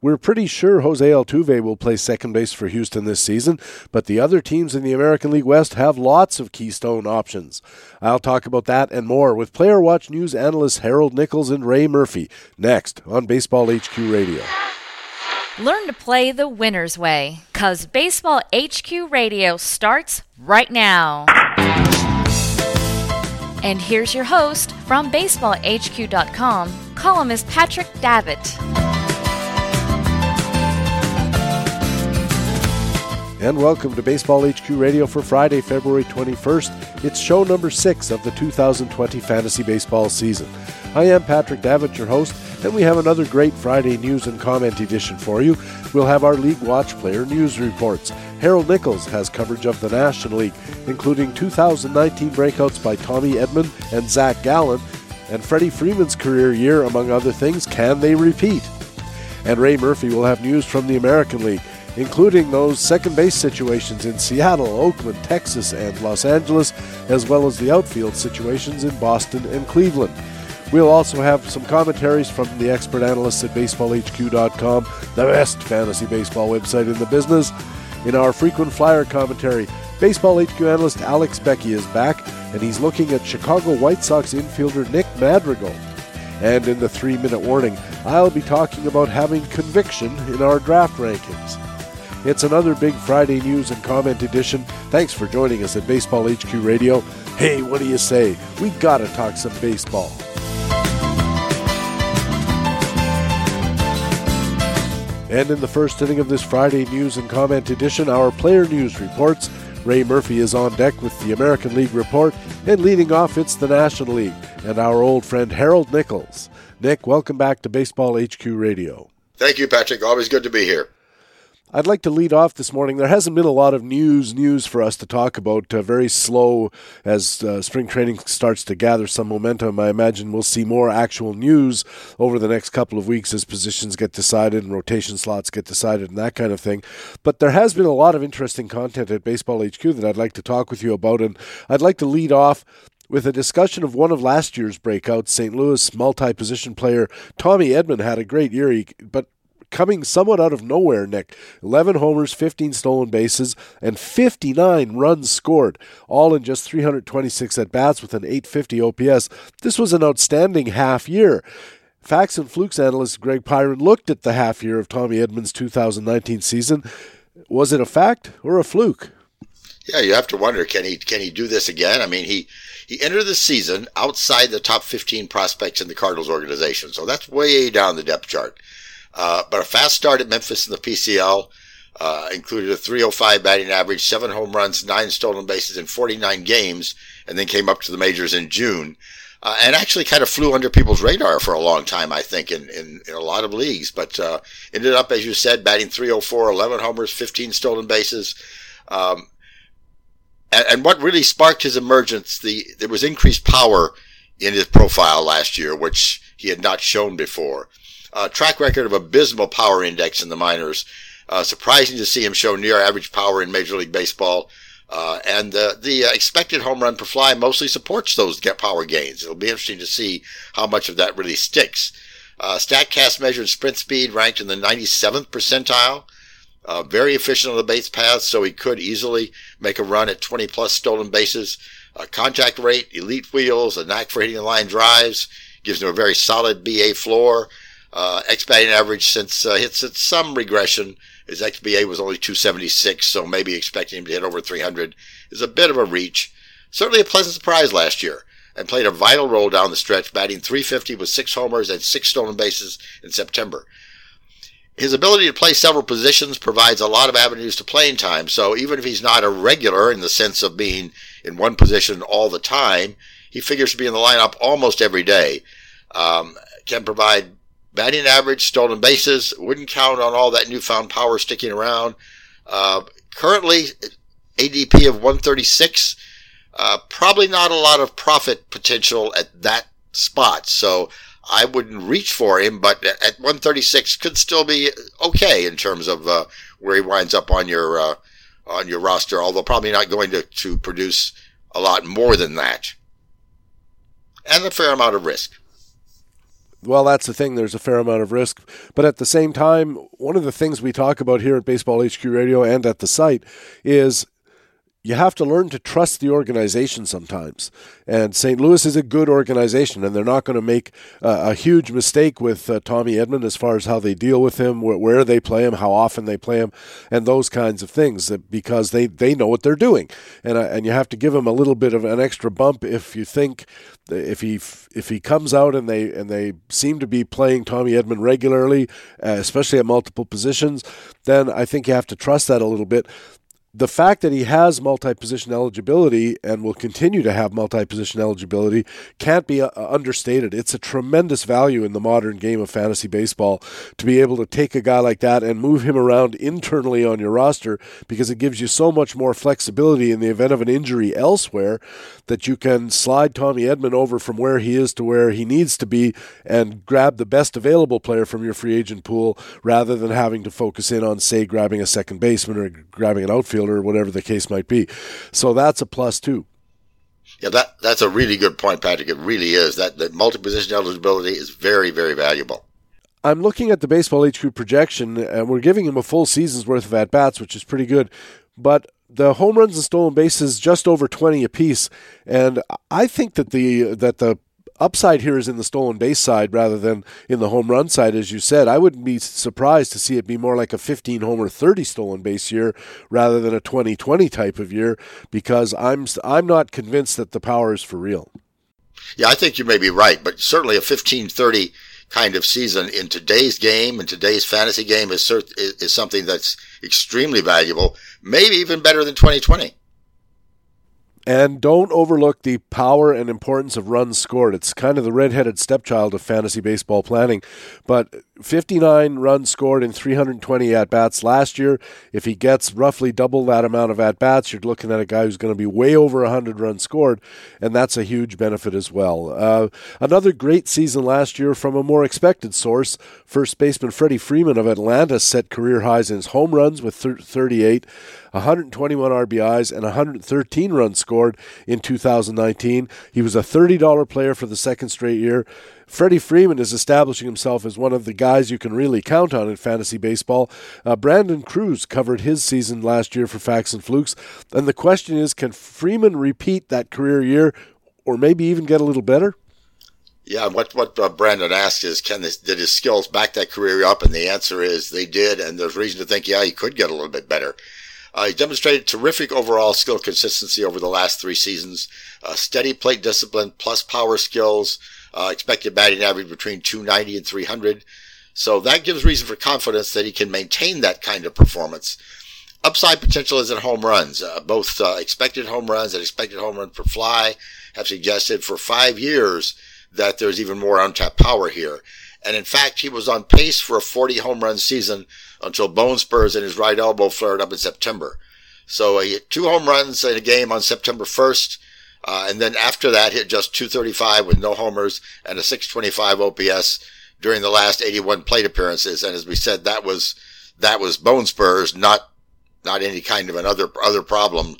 We're pretty sure Jose Altuve will play second base for Houston this season, but the other teams in the American League West have lots of keystone options. I'll talk about that and more with Player Watch News analysts Harold Nichols and Ray Murphy next on Baseball HQ Radio. Learn to play the winner's way, because Baseball HQ Radio starts right now. And here's your host from BaseballHQ.com, columnist Patrick Davitt. And welcome to Baseball HQ Radio for Friday, February 21st. It's show number six of the 2020 fantasy baseball season. I am Patrick Davitt, your host, and we have another great Friday news and comment edition for you. We'll have our League Watch player news reports. Harold Nichols has coverage of the National League, including 2019 breakouts by Tommy Edman and Zach Gallen, and Freddie Freeman's career year, among other things. Can they repeat? And Ray Murphy will have news from the American League including those second base situations in Seattle, Oakland, Texas, and Los Angeles, as well as the outfield situations in Boston and Cleveland. We'll also have some commentaries from the expert analysts at BaseballHQ.com, the best fantasy baseball website in the business. In our frequent flyer commentary, Baseball HQ analyst Alex Beckey is back, and he's looking at Chicago White Sox infielder Nick Madrigal. And in the three minute warning, I'll be talking about having conviction in our draft rankings. It's another big Friday news and comment edition. Thanks for joining us at Baseball HQ Radio. Hey, what do you say? We gotta talk some baseball. And in the first inning of this Friday news and comment edition, our player news reports. Ray Murphy is on deck with the American League report, and leading off, it's the National League and our old friend Harold Nichols. Nick, welcome back to Baseball HQ Radio. Thank you, Patrick. Always good to be here. I'd like to lead off this morning. There hasn't been a lot of news news for us to talk about. Uh, very slow as uh, spring training starts to gather some momentum. I imagine we'll see more actual news over the next couple of weeks as positions get decided and rotation slots get decided and that kind of thing. But there has been a lot of interesting content at Baseball HQ that I'd like to talk with you about, and I'd like to lead off with a discussion of one of last year's breakouts, St. Louis multi-position player Tommy Edman had a great year, but coming somewhat out of nowhere, Nick. 11 homers, 15 stolen bases, and 59 runs scored, all in just 326 at bats with an 850 OPS. This was an outstanding half year. Facts and Flukes analyst Greg Pyron looked at the half year of Tommy Edman's 2019 season. Was it a fact or a fluke? Yeah, you have to wonder can he can he do this again? I mean, he he entered the season outside the top 15 prospects in the Cardinals organization, so that's way down the depth chart. Uh, but a fast start at Memphis in the PCL uh, included a 305 batting average, seven home runs, nine stolen bases in 49 games, and then came up to the majors in June. Uh, and actually kind of flew under people's radar for a long time, I think, in, in, in a lot of leagues. But uh, ended up, as you said, batting 304, 11 homers, 15 stolen bases. Um, and, and, what really sparked his emergence, the there was increased power in his profile last year, which he had not shown before uh, track record of abysmal power index in the minors. Uh, surprising to see him show near average power in Major League Baseball. Uh, and the uh, expected home run per fly mostly supports those get power gains. It'll be interesting to see how much of that really sticks. Uh, StatCast measured sprint speed ranked in the 97th percentile. Uh, very efficient on the base paths, so he could easily make a run at 20 plus stolen bases. Contact rate, elite wheels, a knack for hitting the line drives, gives him a very solid BA floor. Uh, X batting average since uh, hits at some regression. His XBA was only 276, so maybe expecting him to hit over 300 is a bit of a reach. Certainly a pleasant surprise last year and played a vital role down the stretch, batting 350 with six homers and six stolen bases in September. His ability to play several positions provides a lot of avenues to playing time, so even if he's not a regular in the sense of being in one position all the time, he figures to be in the lineup almost every day. Um, can provide batting average, stolen bases, wouldn't count on all that newfound power sticking around. Uh, currently, ADP of 136. Uh, probably not a lot of profit potential at that spot. So I wouldn't reach for him, but at 136 could still be okay in terms of uh, where he winds up on your uh, on your roster. Although probably not going to to produce a lot more than that, and a fair amount of risk. Well, that's the thing. There's a fair amount of risk. But at the same time, one of the things we talk about here at Baseball HQ Radio and at the site is you have to learn to trust the organization sometimes. And St. Louis is a good organization, and they're not going to make uh, a huge mistake with uh, Tommy Edman as far as how they deal with him, wh- where they play him, how often they play him, and those kinds of things because they, they know what they're doing. And, uh, and you have to give him a little bit of an extra bump if you think if he if he comes out and they and they seem to be playing Tommy Edman regularly, uh, especially at multiple positions, then I think you have to trust that a little bit the fact that he has multi position eligibility and will continue to have multi position eligibility can't be uh, understated. It's a tremendous value in the modern game of fantasy baseball to be able to take a guy like that and move him around internally on your roster because it gives you so much more flexibility in the event of an injury elsewhere that you can slide Tommy Edman over from where he is to where he needs to be and grab the best available player from your free agent pool rather than having to focus in on, say, grabbing a second baseman or grabbing an outfielder or whatever the case might be. So that's a plus too. Yeah, that that's a really good point, Patrick. It really is. That the multi-position eligibility is very, very valuable. I'm looking at the Baseball HQ projection, and we're giving him a full season's worth of at bats, which is pretty good. But the home runs and stolen bases just over 20 apiece and i think that the that the upside here is in the stolen base side rather than in the home run side as you said i wouldn't be surprised to see it be more like a 15 homer 30 stolen base year rather than a 2020 type of year because i'm i'm not convinced that the power is for real yeah i think you may be right but certainly a 15 30 kind of season in today's game and today's fantasy game is is something that's extremely valuable, maybe even better than 2020. And don't overlook the power and importance of runs scored. It's kind of the redheaded stepchild of fantasy baseball planning. But 59 runs scored in 320 at bats last year. If he gets roughly double that amount of at bats, you're looking at a guy who's going to be way over 100 runs scored, and that's a huge benefit as well. Uh, another great season last year from a more expected source. First baseman Freddie Freeman of Atlanta set career highs in his home runs with 38. 121 RBIs, and 113 runs scored in 2019. He was a $30 player for the second straight year. Freddie Freeman is establishing himself as one of the guys you can really count on in fantasy baseball. Uh, Brandon Cruz covered his season last year for Facts and Flukes. And the question is can Freeman repeat that career year or maybe even get a little better? Yeah, what what uh, Brandon asked is, can this, did his skills back that career up? And the answer is they did, and there's reason to think, yeah, he could get a little bit better. Uh, he demonstrated terrific overall skill consistency over the last three seasons. Uh, steady plate discipline plus power skills. Uh, expected batting average between 290 and 300. So that gives reason for confidence that he can maintain that kind of performance. Upside potential is in home runs. Uh, both uh, expected home runs and expected home runs per fly have suggested for five years that there's even more untapped power here. And in fact, he was on pace for a 40 home run season until bone spurs in his right elbow flared up in September. So he hit two home runs in a game on September 1st. Uh, and then after that, hit just 235 with no homers and a 625 OPS during the last 81 plate appearances. And as we said, that was, that was bone spurs, not, not any kind of another, other problem.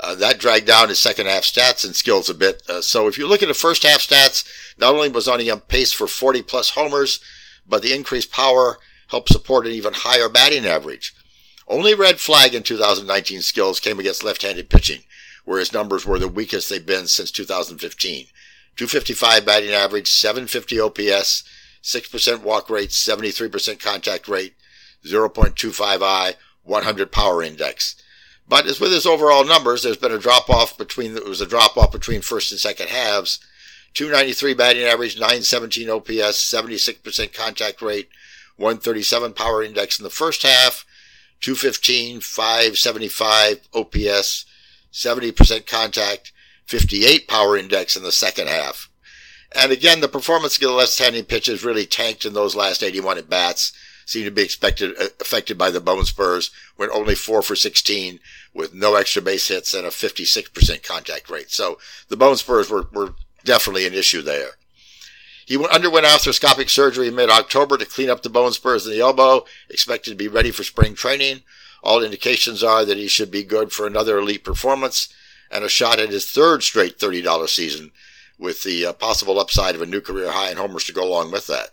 Uh, that dragged down his second half stats and skills a bit. Uh, so if you look at the first half stats, not only was on on pace for 40 plus homers, but the increased power helped support an even higher batting average. Only red flag in 2019 skills came against left-handed pitching, where his numbers were the weakest they've been since 2015. 255 batting average, 750 OPS, 6% walk rate, 73% contact rate, 0.25 I, 100 power index. But as with his overall numbers, there's been a drop off between, there was a drop off between first and second halves. 293 batting average, 917 OPS, 76% contact rate, 137 power index in the first half, 215, 575 OPS, 70% contact, 58 power index in the second half. And again, the performance of the left-handed pitches really tanked in those last 81 at bats. Seemed to be expected, uh, affected by the bone spurs. Went only four for 16 with no extra base hits and a 56% contact rate. So the bone spurs were, were definitely an issue there. He underwent arthroscopic surgery in mid-October to clean up the bone spurs in the elbow, expected to be ready for spring training. All indications are that he should be good for another elite performance and a shot at his third straight $30 season with the uh, possible upside of a new career high in homers to go along with that.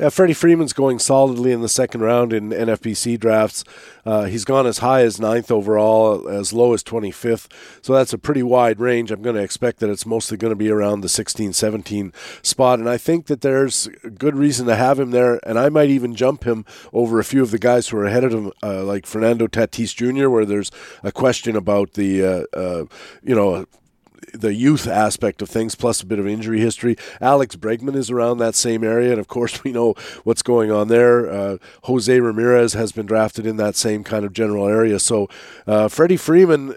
Yeah, Freddie Freeman's going solidly in the second round in NFBC drafts. Uh, he's gone as high as ninth overall, as low as 25th. So that's a pretty wide range. I'm going to expect that it's mostly going to be around the 16 17 spot. And I think that there's good reason to have him there. And I might even jump him over a few of the guys who are ahead of him, uh, like Fernando Tatis Jr., where there's a question about the, uh, uh you know, the youth aspect of things, plus a bit of injury history. Alex Bregman is around that same area, and of course, we know what's going on there. Uh, Jose Ramirez has been drafted in that same kind of general area. So, uh, Freddie Freeman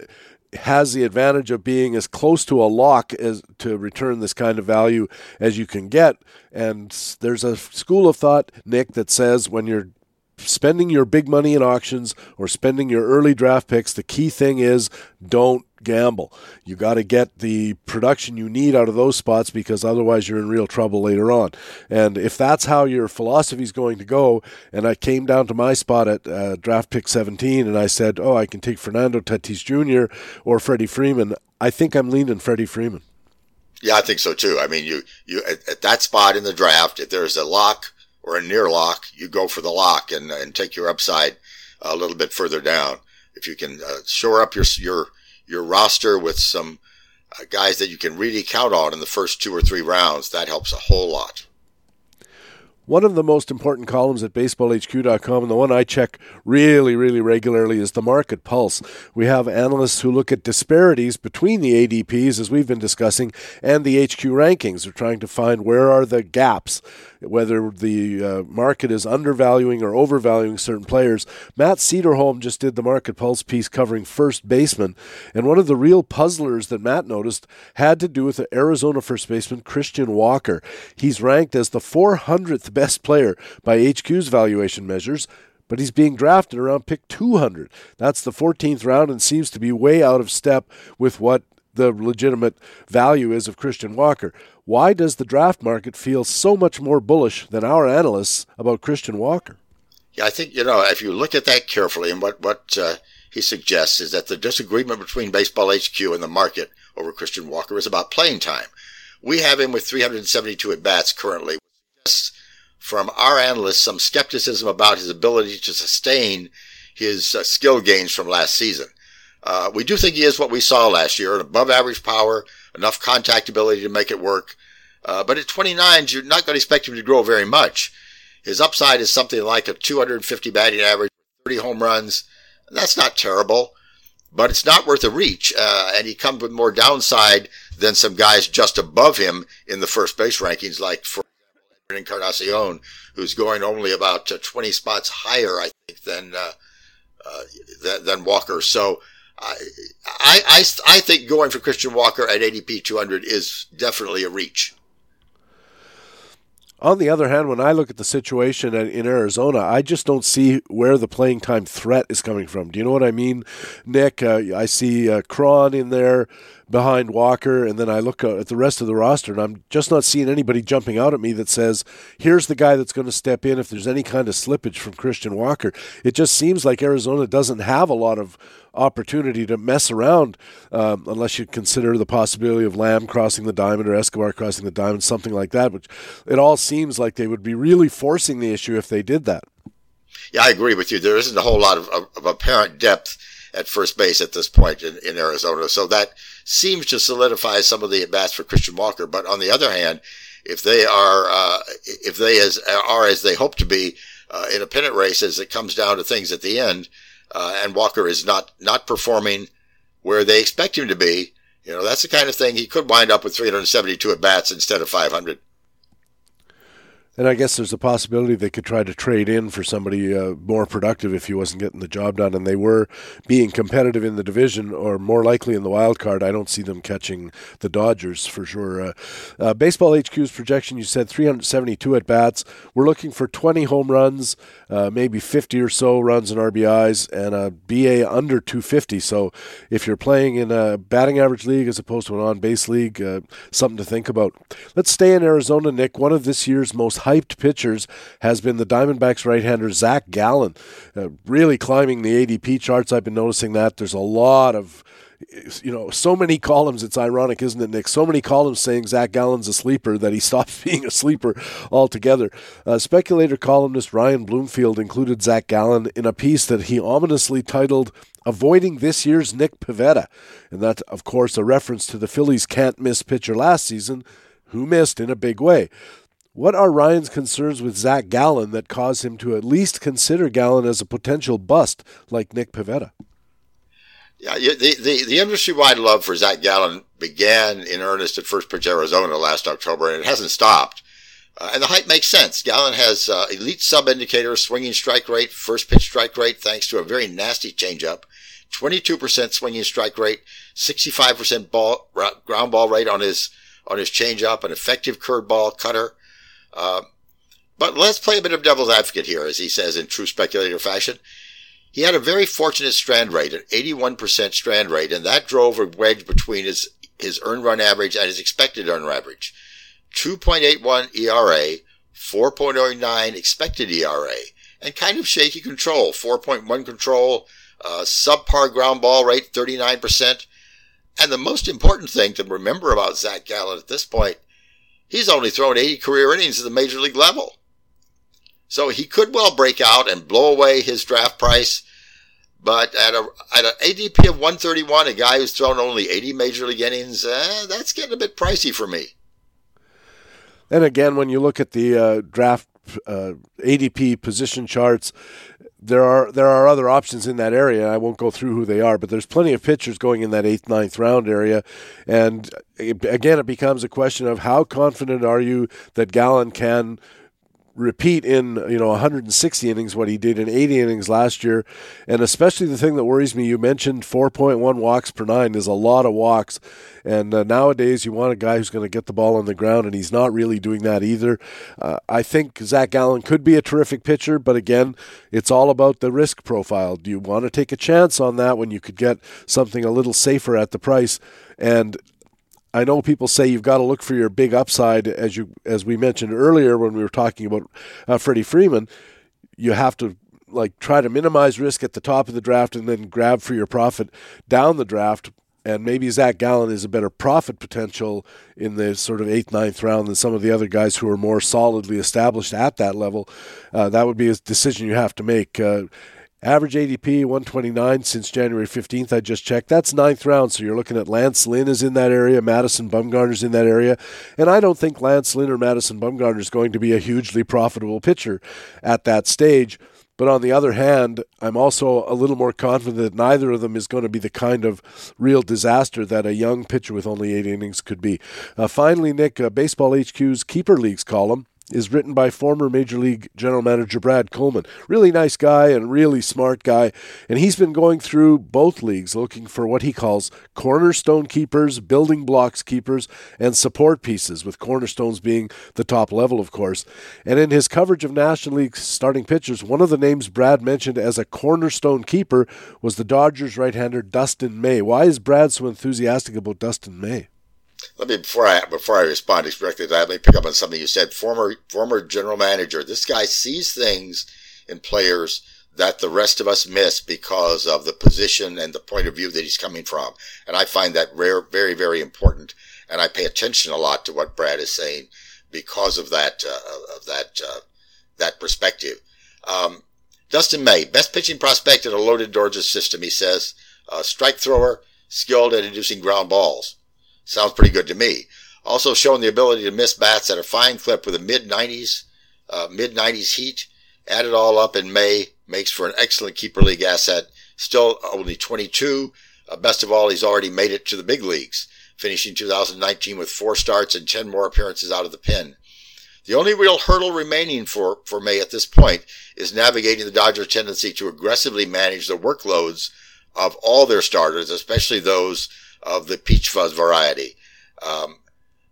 has the advantage of being as close to a lock as to return this kind of value as you can get. And there's a school of thought, Nick, that says when you're spending your big money in auctions or spending your early draft picks, the key thing is don't gamble. You got to get the production you need out of those spots because otherwise you're in real trouble later on. And if that's how your philosophy is going to go, and I came down to my spot at uh, draft pick 17 and I said, oh, I can take Fernando Tatis Jr. or Freddie Freeman, I think I'm leaning Freddie Freeman. Yeah, I think so too. I mean, you you at, at that spot in the draft, if there's a lock or a near lock, you go for the lock and and take your upside a little bit further down. If you can uh, shore up your your your roster with some uh, guys that you can really count on in the first two or three rounds, that helps a whole lot. One of the most important columns at baseballhq.com, and the one I check really, really regularly, is the market pulse. We have analysts who look at disparities between the ADPs, as we've been discussing, and the HQ rankings. They're trying to find where are the gaps whether the uh, market is undervaluing or overvaluing certain players. Matt Cederholm just did the Market Pulse piece covering first baseman, and one of the real puzzlers that Matt noticed had to do with the Arizona first baseman Christian Walker. He's ranked as the 400th best player by HQ's valuation measures but he's being drafted around pick 200. That's the 14th round and seems to be way out of step with what the legitimate value is of Christian Walker. Why does the draft market feel so much more bullish than our analysts about Christian Walker? Yeah, I think, you know, if you look at that carefully and what, what uh, he suggests is that the disagreement between Baseball HQ and the market over Christian Walker is about playing time. We have him with 372 at bats currently. From our analysts, some skepticism about his ability to sustain his uh, skill gains from last season. Uh, we do think he is what we saw last year, an above average power, enough contact ability to make it work. Uh, but at 29, you're not going to expect him to grow very much. His upside is something like a 250 batting average, 30 home runs. That's not terrible, but it's not worth a reach. Uh, and he comes with more downside than some guys just above him in the first base rankings, like for Encarnacion, who's going only about uh, 20 spots higher, I think, than, uh, uh, than, than Walker. So, I, I, I think going for Christian Walker at ADP 200 is definitely a reach. On the other hand, when I look at the situation in Arizona, I just don't see where the playing time threat is coming from. Do you know what I mean, Nick? Uh, I see uh, Cron in there behind Walker, and then I look at the rest of the roster, and I'm just not seeing anybody jumping out at me that says, "Here's the guy that's going to step in if there's any kind of slippage from Christian Walker." It just seems like Arizona doesn't have a lot of opportunity to mess around um, unless you consider the possibility of Lamb crossing the diamond or Escobar crossing the diamond, something like that. Which it all seems like they would be really forcing the issue if they did that. Yeah, I agree with you. There isn't a whole lot of, of, of apparent depth at first base at this point in, in Arizona. So that seems to solidify some of the at bats for Christian Walker. But on the other hand, if they are, uh, if they as, are as they hope to be, uh, in a pennant race as it comes down to things at the end, uh, and Walker is not, not performing where they expect him to be, you know, that's the kind of thing he could wind up with 372 at bats instead of 500. And I guess there's a possibility they could try to trade in for somebody uh, more productive if he wasn't getting the job done. And they were being competitive in the division, or more likely in the wild card. I don't see them catching the Dodgers for sure. Uh, uh, Baseball HQ's projection, you said 372 at bats. We're looking for 20 home runs, uh, maybe 50 or so runs and RBIs, and a BA under 250. So if you're playing in a batting average league as opposed to an on base league, uh, something to think about. Let's stay in Arizona, Nick. One of this year's most hyped pitchers has been the Diamondbacks right-hander Zach Gallen, uh, really climbing the ADP charts. I've been noticing that there's a lot of you know, so many columns. It's ironic, isn't it, Nick? So many columns saying Zach Gallen's a sleeper that he stopped being a sleeper altogether. Uh, speculator columnist Ryan Bloomfield included Zach Gallen in a piece that he ominously titled "Avoiding This Year's Nick Pivetta," and that, of course, a reference to the Phillies' can't miss pitcher last season, who missed in a big way. What are Ryan's concerns with Zach Gallen that cause him to at least consider Gallen as a potential bust like Nick Pivetta? Yeah, the, the, the industry wide love for Zach Gallen began in earnest at First Pitch Arizona last October, and it hasn't stopped. Uh, and the hype makes sense. Gallen has uh, elite sub indicator, swinging strike rate, first pitch strike rate, thanks to a very nasty changeup, 22% swinging strike rate, 65% ball, ground ball rate on his, on his changeup, an effective curveball cutter. Uh, but let's play a bit of devil's advocate here, as he says in true speculator fashion. He had a very fortunate strand rate, an 81% strand rate, and that drove a wedge between his, his earned run average and his expected earned average. 2.81 ERA, 4.09 expected ERA, and kind of shaky control, 4.1 control, uh, subpar ground ball rate, 39%. And the most important thing to remember about Zach Gallen at this point, he's only thrown 80 career innings at the major league level. So he could well break out and blow away his draft price. But at a at an ADP of 131, a guy who's thrown only 80 major league innings, eh, that's getting a bit pricey for me. And again, when you look at the uh, draft uh, ADP position charts, there are there are other options in that area. I won't go through who they are, but there's plenty of pitchers going in that eighth, ninth round area. And it, again, it becomes a question of how confident are you that Gallen can repeat in you know 160 innings what he did in 80 innings last year. And especially the thing that worries me you mentioned 4.1 walks per nine is a lot of walks. And uh, nowadays you want a guy who's going to get the ball on the ground and he's not really doing that either. Uh, I think Zach Gallen could be a terrific pitcher but again it's all about the risk profile. Do you want to take a chance on that when you could get something a little safer at the price? And I know people say you've got to look for your big upside, as you as we mentioned earlier when we were talking about uh, Freddie Freeman. You have to like try to minimize risk at the top of the draft and then grab for your profit down the draft. And maybe Zach Gallen is a better profit potential in the sort of eighth, ninth round than some of the other guys who are more solidly established at that level. Uh, that would be a decision you have to make. Uh, Average ADP 129 since January 15th. I just checked. That's ninth round. So you're looking at Lance Lynn is in that area. Madison Bumgarner's in that area. And I don't think Lance Lynn or Madison Bumgarner is going to be a hugely profitable pitcher at that stage. But on the other hand, I'm also a little more confident that neither of them is going to be the kind of real disaster that a young pitcher with only eight innings could be. Uh, finally, Nick, uh, Baseball HQ's Keeper Leagues column is written by former Major League General Manager Brad Coleman. Really nice guy and really smart guy. And he's been going through both leagues looking for what he calls cornerstone keepers, building blocks keepers, and support pieces, with cornerstones being the top level, of course. And in his coverage of National League starting pitchers, one of the names Brad mentioned as a cornerstone keeper was the Dodgers right hander Dustin May. Why is Brad so enthusiastic about Dustin May? Let me before I before I respond directly to that, let me pick up on something you said. Former former general manager. This guy sees things in players that the rest of us miss because of the position and the point of view that he's coming from. And I find that rare, very, very important. And I pay attention a lot to what Brad is saying because of that, uh, of that, uh, that perspective. Um, Dustin May, best pitching prospect in a loaded Dodgers system, he says. Uh, strike thrower, skilled at inducing ground balls. Sounds pretty good to me. Also showing the ability to miss bats at a fine clip with a mid 90s, uh, mid 90s heat. Add it all up in May makes for an excellent keeper league asset. Still only 22. Uh, best of all, he's already made it to the big leagues, finishing 2019 with four starts and 10 more appearances out of the pen. The only real hurdle remaining for, for May at this point is navigating the Dodgers' tendency to aggressively manage the workloads of all their starters, especially those of the peach fuzz variety. Um,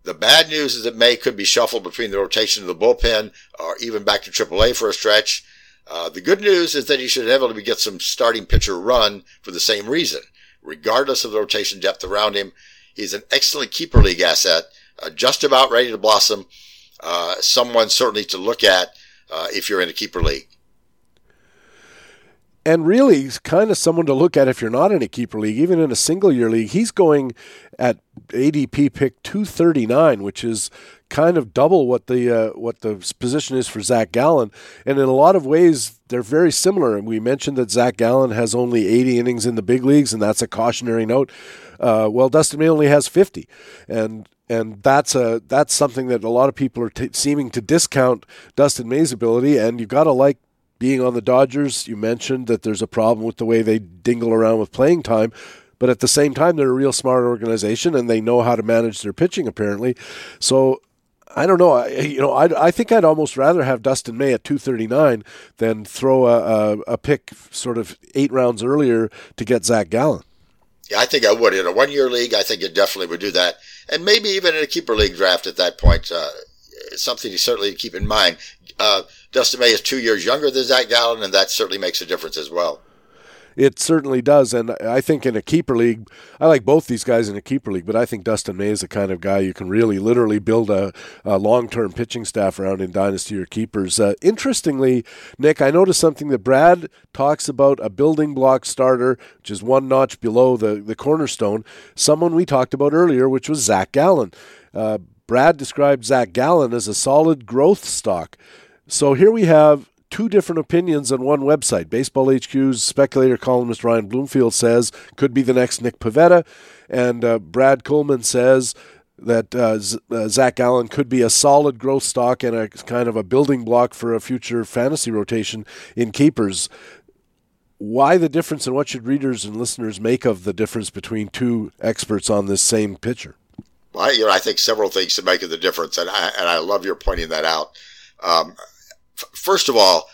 the bad news is that May could be shuffled between the rotation of the bullpen or even back to AAA for a stretch. Uh, the good news is that he should inevitably get some starting pitcher run for the same reason. Regardless of the rotation depth around him, he's an excellent keeper league asset, uh, just about ready to blossom. Uh, someone certainly to look at uh, if you're in a keeper league. And really kind of someone to look at if you're not in a keeper league, even in a single year league. He's going at ADP pick 239, which is kind of double what the uh, what the position is for Zach Gallen, and in a lot of ways they're very similar. And we mentioned that Zach Gallen has only 80 innings in the big leagues, and that's a cautionary note. Uh, well, Dustin May only has 50, and and that's a that's something that a lot of people are t- seeming to discount Dustin May's ability, and you've got to like being on the Dodgers, you mentioned that there's a problem with the way they dingle around with playing time. But at the same time, they're a real smart organization and they know how to manage their pitching, apparently. So I don't know. I, you know, I, I think I'd almost rather have Dustin May at 239 than throw a, a, a pick sort of eight rounds earlier to get Zach Gallen. Yeah, I think I would. In a one year league, I think it definitely would do that. And maybe even in a keeper league draft at that point, uh, something to certainly keep in mind. Uh, Dustin May is two years younger than Zach Gallen, and that certainly makes a difference as well. It certainly does, and I think in a keeper league, I like both these guys in a keeper league, but I think Dustin May is the kind of guy you can really, literally build a, a long-term pitching staff around in dynasty or keepers. Uh, interestingly, Nick, I noticed something that Brad talks about a building block starter, which is one notch below the the cornerstone. Someone we talked about earlier, which was Zach Gallen. Uh, Brad described Zach Gallen as a solid growth stock. So here we have two different opinions on one website. Baseball HQ's speculator columnist Ryan Bloomfield says could be the next Nick Pivetta, and uh, Brad Coleman says that uh, Z- uh, Zach Gallen could be a solid growth stock and a kind of a building block for a future fantasy rotation in keepers. Why the difference, and what should readers and listeners make of the difference between two experts on this same pitcher? Well, you know, I think several things to make of the difference, and I, and I love your pointing that out. Um, first of all,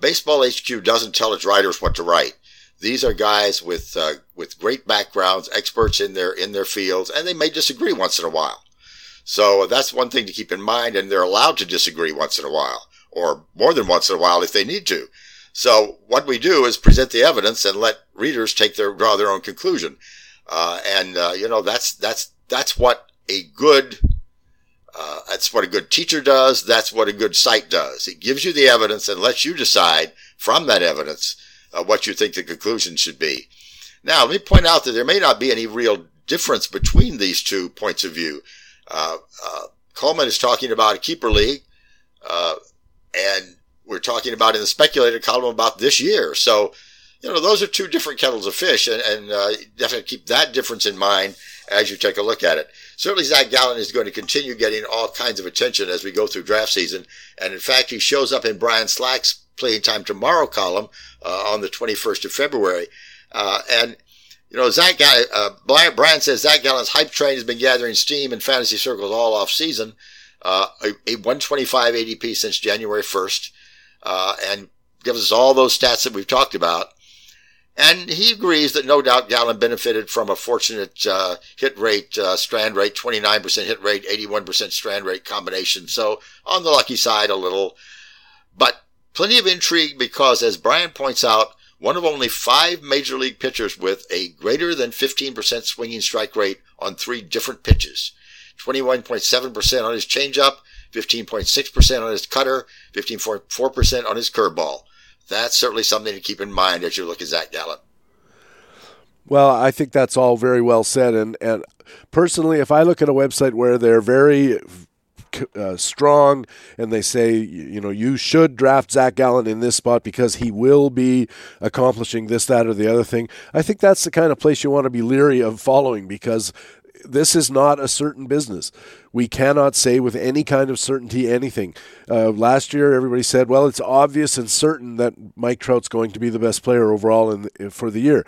Baseball HQ doesn't tell its writers what to write. These are guys with uh, with great backgrounds, experts in their in their fields, and they may disagree once in a while. So that's one thing to keep in mind, and they're allowed to disagree once in a while, or more than once in a while if they need to. So what we do is present the evidence and let readers take their draw their own conclusion. Uh, and uh, you know that's that's that's what a good uh, that's what a good teacher does. That's what a good site does. It gives you the evidence and lets you decide from that evidence uh, what you think the conclusion should be. Now, let me point out that there may not be any real difference between these two points of view. Uh, uh Coleman is talking about a keeper league, uh, and we're talking about in the speculator column about this year. So, you know, those are two different kettles of fish, and, and uh, definitely keep that difference in mind as you take a look at it certainly Zach Gallen is going to continue getting all kinds of attention as we go through draft season. And in fact, he shows up in Brian Slack's playing time tomorrow column uh, on the 21st of February. Uh, and, you know, Zach, uh, Brian says Zach Gallen's hype train has been gathering steam in fantasy circles all off season. Uh, a, a 125 ADP since January 1st, uh, and gives us all those stats that we've talked about. And he agrees that no doubt Gallen benefited from a fortunate uh, hit rate, uh, strand rate, 29% hit rate, 81% strand rate combination. So on the lucky side a little, but plenty of intrigue because as Brian points out, one of only five major league pitchers with a greater than 15% swinging strike rate on three different pitches. 21.7% on his changeup, 15.6% on his cutter, 15.4% on his curveball that's certainly something to keep in mind as you look at Zach Gallen. Well, I think that's all very well said. And, and personally, if I look at a website where they're very uh, strong and they say, you know, you should draft Zach Gallen in this spot because he will be accomplishing this, that, or the other thing, I think that's the kind of place you want to be leery of following because this is not a certain business. We cannot say with any kind of certainty anything. Uh, last year, everybody said, "Well, it's obvious and certain that Mike Trout's going to be the best player overall in, for the year,"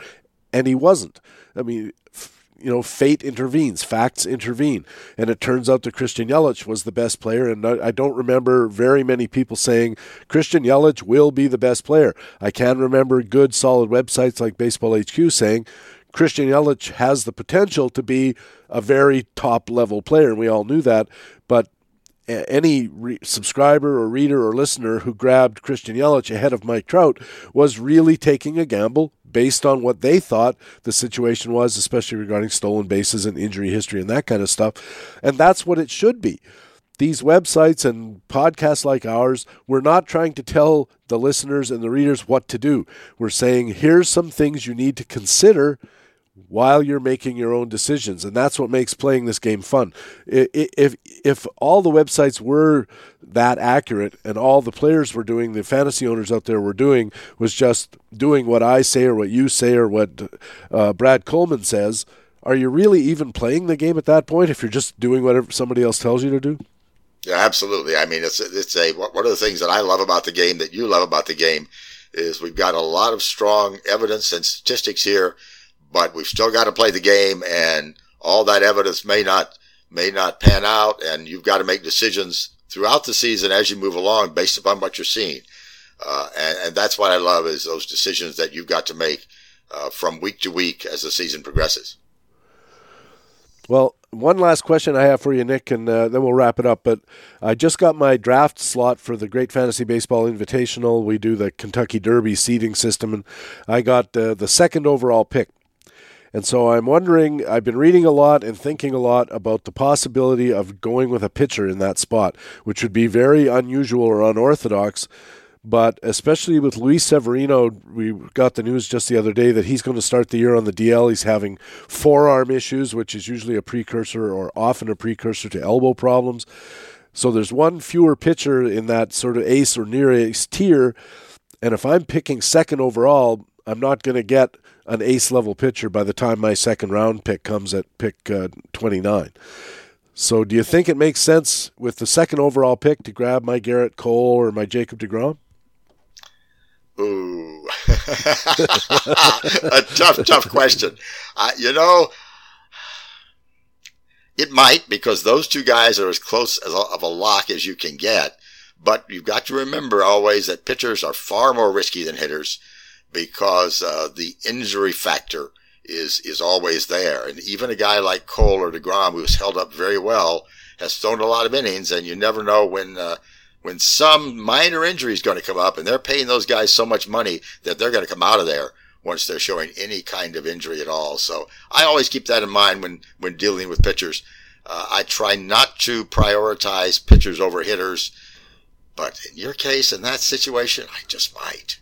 and he wasn't. I mean, you know, fate intervenes, facts intervene, and it turns out that Christian Yelich was the best player. And I don't remember very many people saying Christian Yelich will be the best player. I can remember good, solid websites like Baseball HQ saying Christian Yelich has the potential to be a very top level player, and we all knew that. But any re- subscriber or reader or listener who grabbed Christian Yelich ahead of Mike Trout was really taking a gamble based on what they thought the situation was, especially regarding stolen bases and injury history and that kind of stuff. And that's what it should be. these websites and podcasts like ours, we're not trying to tell the listeners and the readers what to do. We're saying, here's some things you need to consider while you're making your own decisions and that's what makes playing this game fun. If if all the websites were that accurate and all the players were doing the fantasy owners out there were doing was just doing what I say or what you say or what uh, Brad Coleman says are you really even playing the game at that point if you're just doing whatever somebody else tells you to do? Yeah absolutely. I mean it's it's a one of the things that I love about the game that you love about the game is we've got a lot of strong evidence and statistics here but we've still got to play the game and all that evidence may not may not pan out and you've got to make decisions throughout the season as you move along based upon what you're seeing uh, and, and, that's what i love is those decisions that you've got to make uh, from week to week as the season progresses well one last question I have for you, Nick, and uh, then we'll wrap it up. But I just got my draft slot for the Great Fantasy Baseball Invitational. We do the Kentucky Derby seeding system, and I got uh, the second overall pick. And so I'm wondering, I've been reading a lot and thinking a lot about the possibility of going with a pitcher in that spot, which would be very unusual or unorthodox. But especially with Luis Severino, we got the news just the other day that he's going to start the year on the DL. He's having forearm issues, which is usually a precursor or often a precursor to elbow problems. So there's one fewer pitcher in that sort of ace or near ace tier. And if I'm picking second overall, I'm not going to get an ace level pitcher by the time my second round pick comes at pick uh, 29. So, do you think it makes sense with the second overall pick to grab my Gerrit Cole or my Jacob DeGrom? Ooh, a tough, tough question. Uh, you know, it might because those two guys are as close as a, of a lock as you can get. But you've got to remember always that pitchers are far more risky than hitters because uh, the injury factor is is always there. And even a guy like Cole or Degrom, who's held up very well, has thrown a lot of innings, and you never know when uh, when some minor injury is going to come up, and they're paying those guys so much money that they're going to come out of there once they're showing any kind of injury at all. So I always keep that in mind when when dealing with pitchers. Uh, I try not to prioritize pitchers over hitters, but in your case, in that situation, I just might.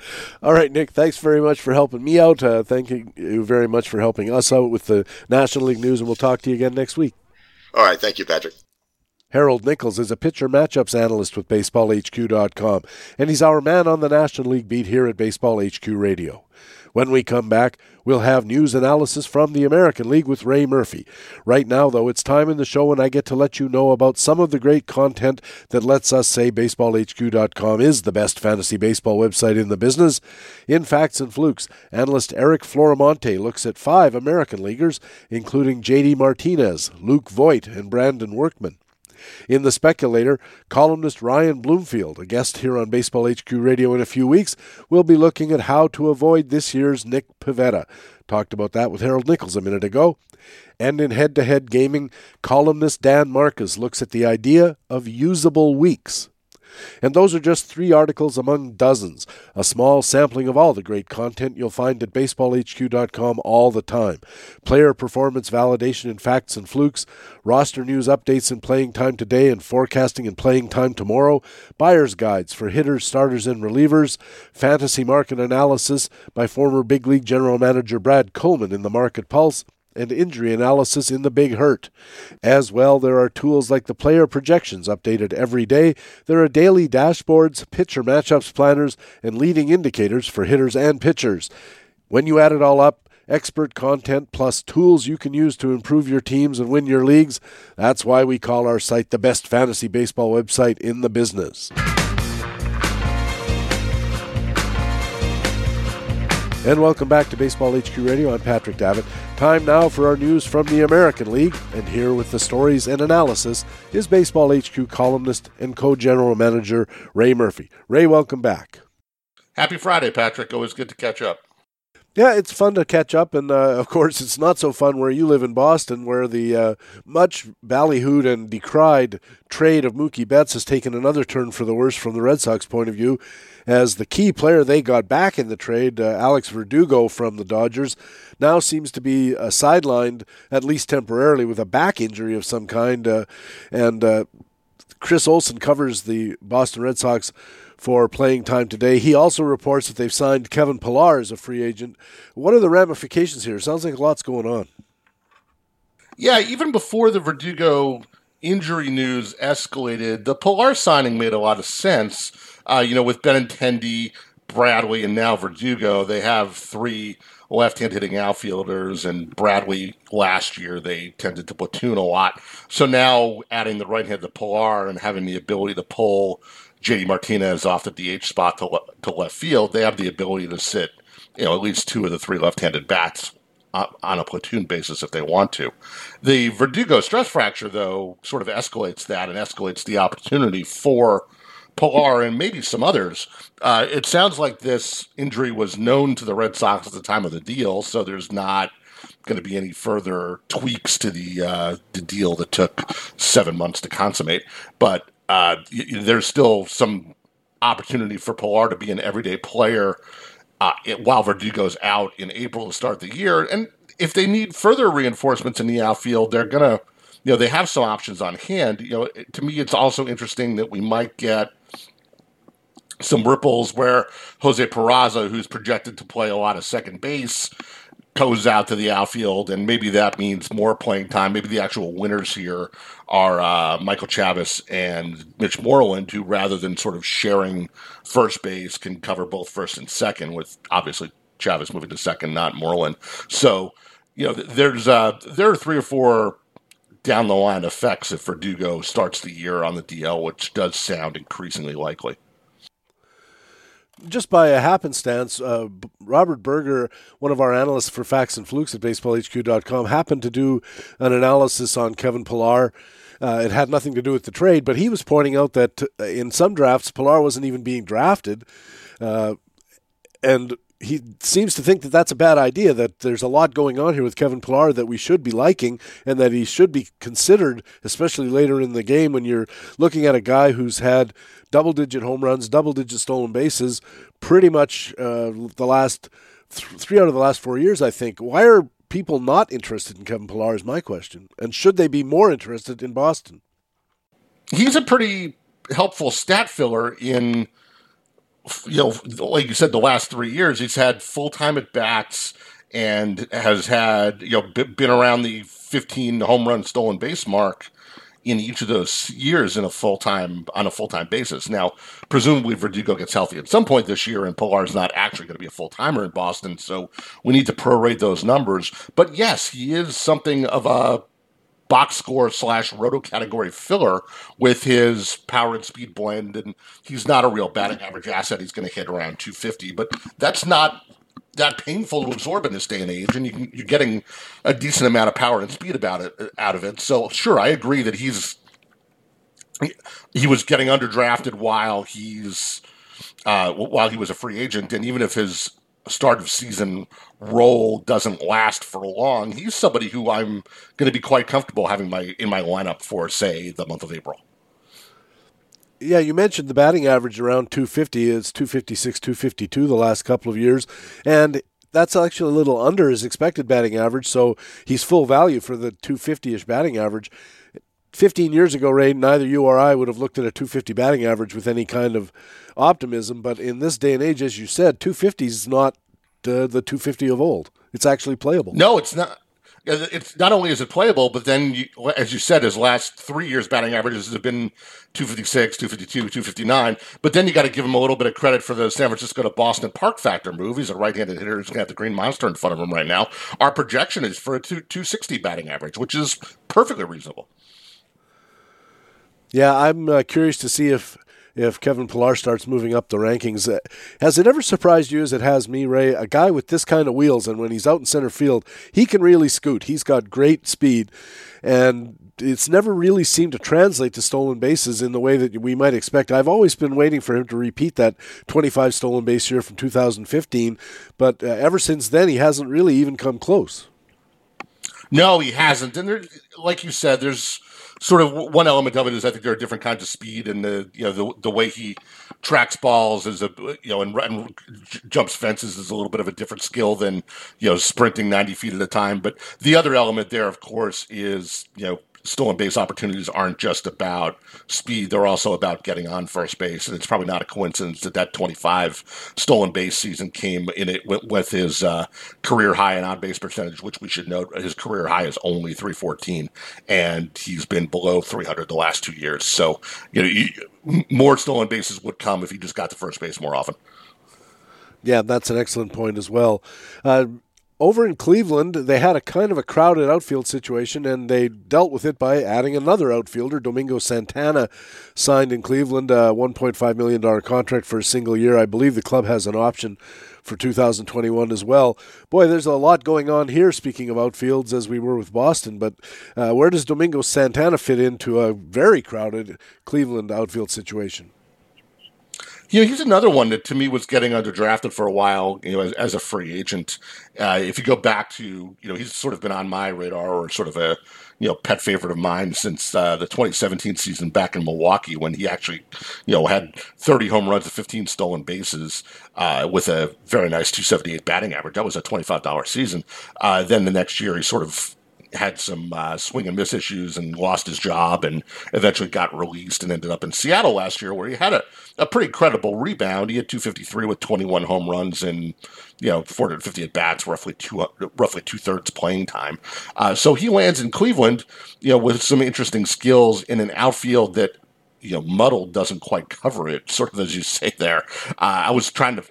All right, Nick, thanks very much for helping me out. Uh, thank you very much for helping us out with the National League news, and we'll talk to you again next week. All right, thank you, Patrick. Harold Nichols is a pitcher matchups analyst with BaseballHQ.com, and he's our man on the National League beat here at Baseball HQ Radio. When we come back, we'll have news analysis from the American League with Ray Murphy. Right now, though, it's time in the show when I get to let you know about some of the great content that lets us say BaseballHQ.com is the best fantasy baseball website in the business. In Facts and Flukes, analyst Eric Floramonte looks at five American leaguers, including J.D. Martinez, Luke Voit, and Brandon Workman. In The Speculator, columnist Ryan Bloomfield, a guest here on Baseball HQ Radio in a few weeks, will be looking at how to avoid this year's Nick Pivetta. Talked about that with Harold Nichols a minute ago. And in Head to Head Gaming, columnist Dan Marcus looks at the idea of usable weeks. And those are just three articles among dozens, a small sampling of all the great content you'll find at baseballhq.com all the time. Player performance validation and facts and flukes, roster news updates and playing time today and forecasting and playing time tomorrow, buyer's guides for hitters, starters, and relievers, fantasy market analysis by former big league general manager Brad Coleman in the Market Pulse, and injury analysis in the Big Hurt. As well, there are tools like the player projections updated every day. There are daily dashboards, pitcher matchups planners, and leading indicators for hitters and pitchers. When you add it all up, expert content plus tools you can use to improve your teams and win your leagues, that's why we call our site the best fantasy baseball website in the business. And welcome back to Baseball HQ Radio. I'm Patrick Davitt. Time now for our news from the American League. And here with the stories and analysis is Baseball HQ columnist and co general manager Ray Murphy. Ray, welcome back. Happy Friday, Patrick. Always good to catch up. Yeah, it's fun to catch up, and uh, of course, it's not so fun where you live in Boston, where the uh, much ballyhooed and decried trade of Mookie Betts has taken another turn for the worse from the Red Sox point of view, as the key player they got back in the trade, uh, Alex Verdugo from the Dodgers, now seems to be uh, sidelined at least temporarily with a back injury of some kind, uh, and uh, Chris Olson covers the Boston Red Sox for playing time today. He also reports that they've signed Kevin Pillar as a free agent. What are the ramifications here? Sounds like a lot's going on. Yeah, even before the Verdugo injury news escalated, the Pillar signing made a lot of sense. Uh, you know, with Benintendi, Bradley, and now Verdugo, they have three left-hand hitting outfielders, and Bradley last year they tended to platoon a lot. So now adding the right hand to Pillar and having the ability to pull JD Martinez off the DH spot to, le- to left field, they have the ability to sit, you know, at least two of the three left-handed bats on a platoon basis if they want to. The Verdugo stress fracture, though, sort of escalates that and escalates the opportunity for Pillar and maybe some others. Uh, it sounds like this injury was known to the Red Sox at the time of the deal, so there's not going to be any further tweaks to the uh, the deal that took seven months to consummate. But uh, there's still some opportunity for Pillar to be an everyday player uh, while Verdugo's out in April to start the year. And if they need further reinforcements in the outfield, they're going to, you know, they have some options on hand. You know, to me, it's also interesting that we might get some ripples where Jose Peraza, who's projected to play a lot of second base, goes out to the outfield, and maybe that means more playing time. Maybe the actual winners here are uh, Michael Chavis and Mitch Moreland, who rather than sort of sharing first base, can cover both first and second. With obviously Chavis moving to second, not Moreland. So you know, there's uh, there are three or four down the line effects if Verdugo starts the year on the DL, which does sound increasingly likely just by a happenstance, uh, Robert Berger, one of our analysts for Facts and Flukes at BaseballHQ.com, happened to do an analysis on Kevin Pillar. Uh, it had nothing to do with the trade, but he was pointing out that uh, in some drafts, Pillar wasn't even being drafted. Uh, and he seems to think that that's a bad idea. That there's a lot going on here with Kevin Pillar that we should be liking, and that he should be considered, especially later in the game when you're looking at a guy who's had double-digit home runs, double-digit stolen bases, pretty much uh, the last th- three out of the last four years. I think. Why are people not interested in Kevin Pillar? Is my question, and should they be more interested in Boston? He's a pretty helpful stat filler in you know, like you said, the last three years, he's had full time at bats and has had, you know, been around the 15 home run stolen base mark in each of those years in a full time on a full time basis. Now, presumably Verdugo gets healthy at some point this year, and Pillar is not actually going to be a full timer in Boston, so we need to prorate those numbers. But yes, he is something of a box score slash roto category filler with his power and speed blend. And he's not a real batting average asset. He's going to hit around 250, but that's not that painful to absorb in this day and age. And you are getting a decent amount of power and speed about it out of it. So sure, I agree that he's he was getting underdrafted while he's uh, while he was a free agent, and even if his start of season role doesn't last for long, he's somebody who I'm going to be quite comfortable having my in my lineup for, say, the month of April. Yeah, you mentioned the batting average around 250. It's 256, 252 the last couple of years, and that's actually a little under his expected batting average. So he's full value for the 250ish batting average. 15 years ago, Ray, neither you or I would have looked at a 250 batting average with any kind of optimism. But in this day and age, as you said, 250 is not uh, the 250 of old. It's actually playable. No, it's not. It's not only is it playable, but then, you, as you said, his last three years batting averages have been 256, 252, 259. But then you got to give him a little bit of credit for the San Francisco to Boston park factor move. He's a right-handed hitter who's going to have the green monster in front of him right now. Our projection is for a 260 batting average, which is perfectly reasonable. Yeah, I'm uh, curious to see if if Kevin Pillar starts moving up the rankings. Uh, has it ever surprised you, as it has me, Ray? A guy with this kind of wheels, and when he's out in center field, he can really scoot. He's got great speed, and it's never really seemed to translate to stolen bases in the way that we might expect. I've always been waiting for him to repeat that 25 stolen base year from 2015, but uh, ever since then, he hasn't really even come close. No, he hasn't. And there, like you said, there's sort of one element of it is I think there are different kinds of speed and the you know the the way he tracks balls is a you know and, and jumps fences is a little bit of a different skill than you know sprinting 90 feet at a time. But the other element there, of course, is you know stolen base opportunities aren't just about speed; they're also about getting on first base. And it's probably not a coincidence that that 25 stolen base season came in it with his uh, career high in on base percentage, which we should note his career high is only 314, and he's been below 300 the last two years. So you know, you, more stolen bases would come if he just got to first base more often. Yeah, that's an excellent point as well. Uh, over in Cleveland, they had a kind of a crowded outfield situation, and they dealt with it by adding another outfielder. Domingo Santana signed in Cleveland a $1.5 million contract for a single year. I believe the club has an option for 2021 as well. Boy, there's a lot going on here, speaking of outfields, as we were with Boston. But uh, where does Domingo Santana fit into a very crowded Cleveland outfield situation? You know, he's another one that to me was getting underdrafted for a while, you know, as, as a free agent. Uh, if you go back to, you know, he's sort of been on my radar or sort of a, you know, pet favorite of mine since uh, the 2017 season back in Milwaukee when he actually, you know, had 30 home runs and 15 stolen bases uh, with a very nice 278 batting average. That was a $25 season. Uh, then the next year he sort of had some uh, swing and miss issues and lost his job and eventually got released and ended up in Seattle last year where he had a, a pretty credible rebound. He had 253 with 21 home runs and you know 450 at bats, roughly two roughly two thirds playing time. Uh, so he lands in Cleveland, you know, with some interesting skills in an outfield that you know muddled doesn't quite cover it. Sort of as you say there. Uh, I was trying to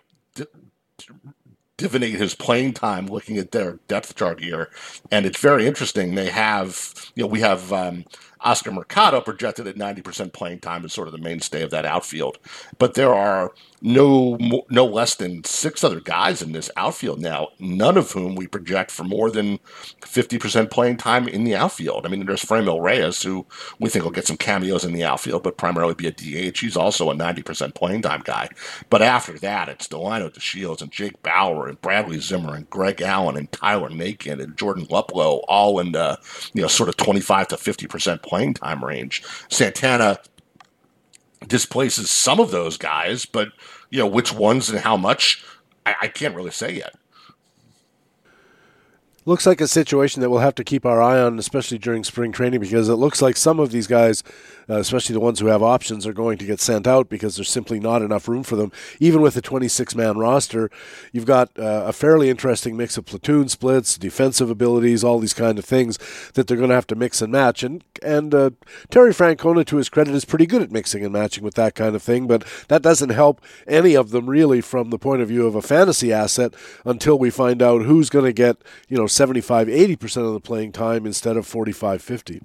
divinate his playing time looking at their depth chart here, and it's very interesting. They have, you know, we have um, Oscar Mercado projected at 90% playing time as sort of the mainstay of that outfield. But there are no no less than six other guys in this outfield now, none of whom we project for more than 50% playing time in the outfield. I mean, there's Franmil Reyes, who we think will get some cameos in the outfield, but primarily be a DH. He's also a 90% playing time guy. But after that, it's Delino DeShields and Jake Bauer and Bradley Zimmer and Greg Allen and Tyler Naquin and Jordan Luplow, all in the, you know, sort of 25 to 50% playing time range. Santana displaces some of those guys, but you know which ones and how much, I, I can't really say yet. Looks like a situation that we'll have to keep our eye on, especially during spring training, because it looks like some of these guys, uh, especially the ones who have options, are going to get sent out because there's simply not enough room for them. Even with a 26 man roster, you've got uh, a fairly interesting mix of platoon splits, defensive abilities, all these kind of things that they're going to have to mix and match. And and uh, Terry Francona, to his credit, is pretty good at mixing and matching with that kind of thing, but that doesn't help any of them really from the point of view of a fantasy asset until we find out who's going to get you know 75, 80% of the playing time instead of 45, 50.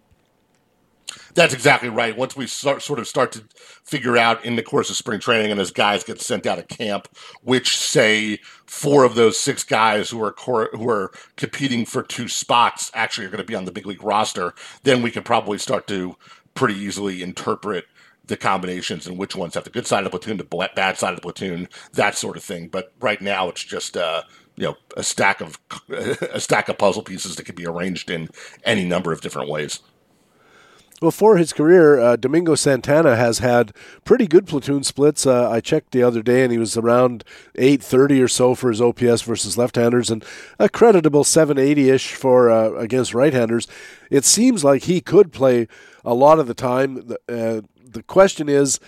That's exactly right. Once we start, sort of start to figure out in the course of spring training and as guys get sent out of camp, which say four of those six guys who are cor- who are competing for two spots actually are going to be on the big league roster, then we can probably start to pretty easily interpret the combinations and which ones have the good side of the platoon, the bad side of the platoon, that sort of thing. But right now, it's just uh, you know a stack of a stack of puzzle pieces that can be arranged in any number of different ways. Well, for his career, uh, Domingo Santana has had pretty good platoon splits. Uh, I checked the other day, and he was around 830 or so for his OPS versus left-handers, and a creditable 780-ish for uh, against right-handers. It seems like he could play a lot of the time. Uh, the question is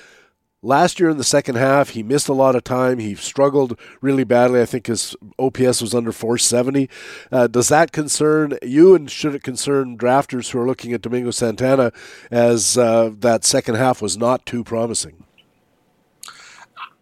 Last year in the second half, he missed a lot of time. He struggled really badly. I think his OPS was under 470. Uh, does that concern you, and should it concern drafters who are looking at Domingo Santana as uh, that second half was not too promising?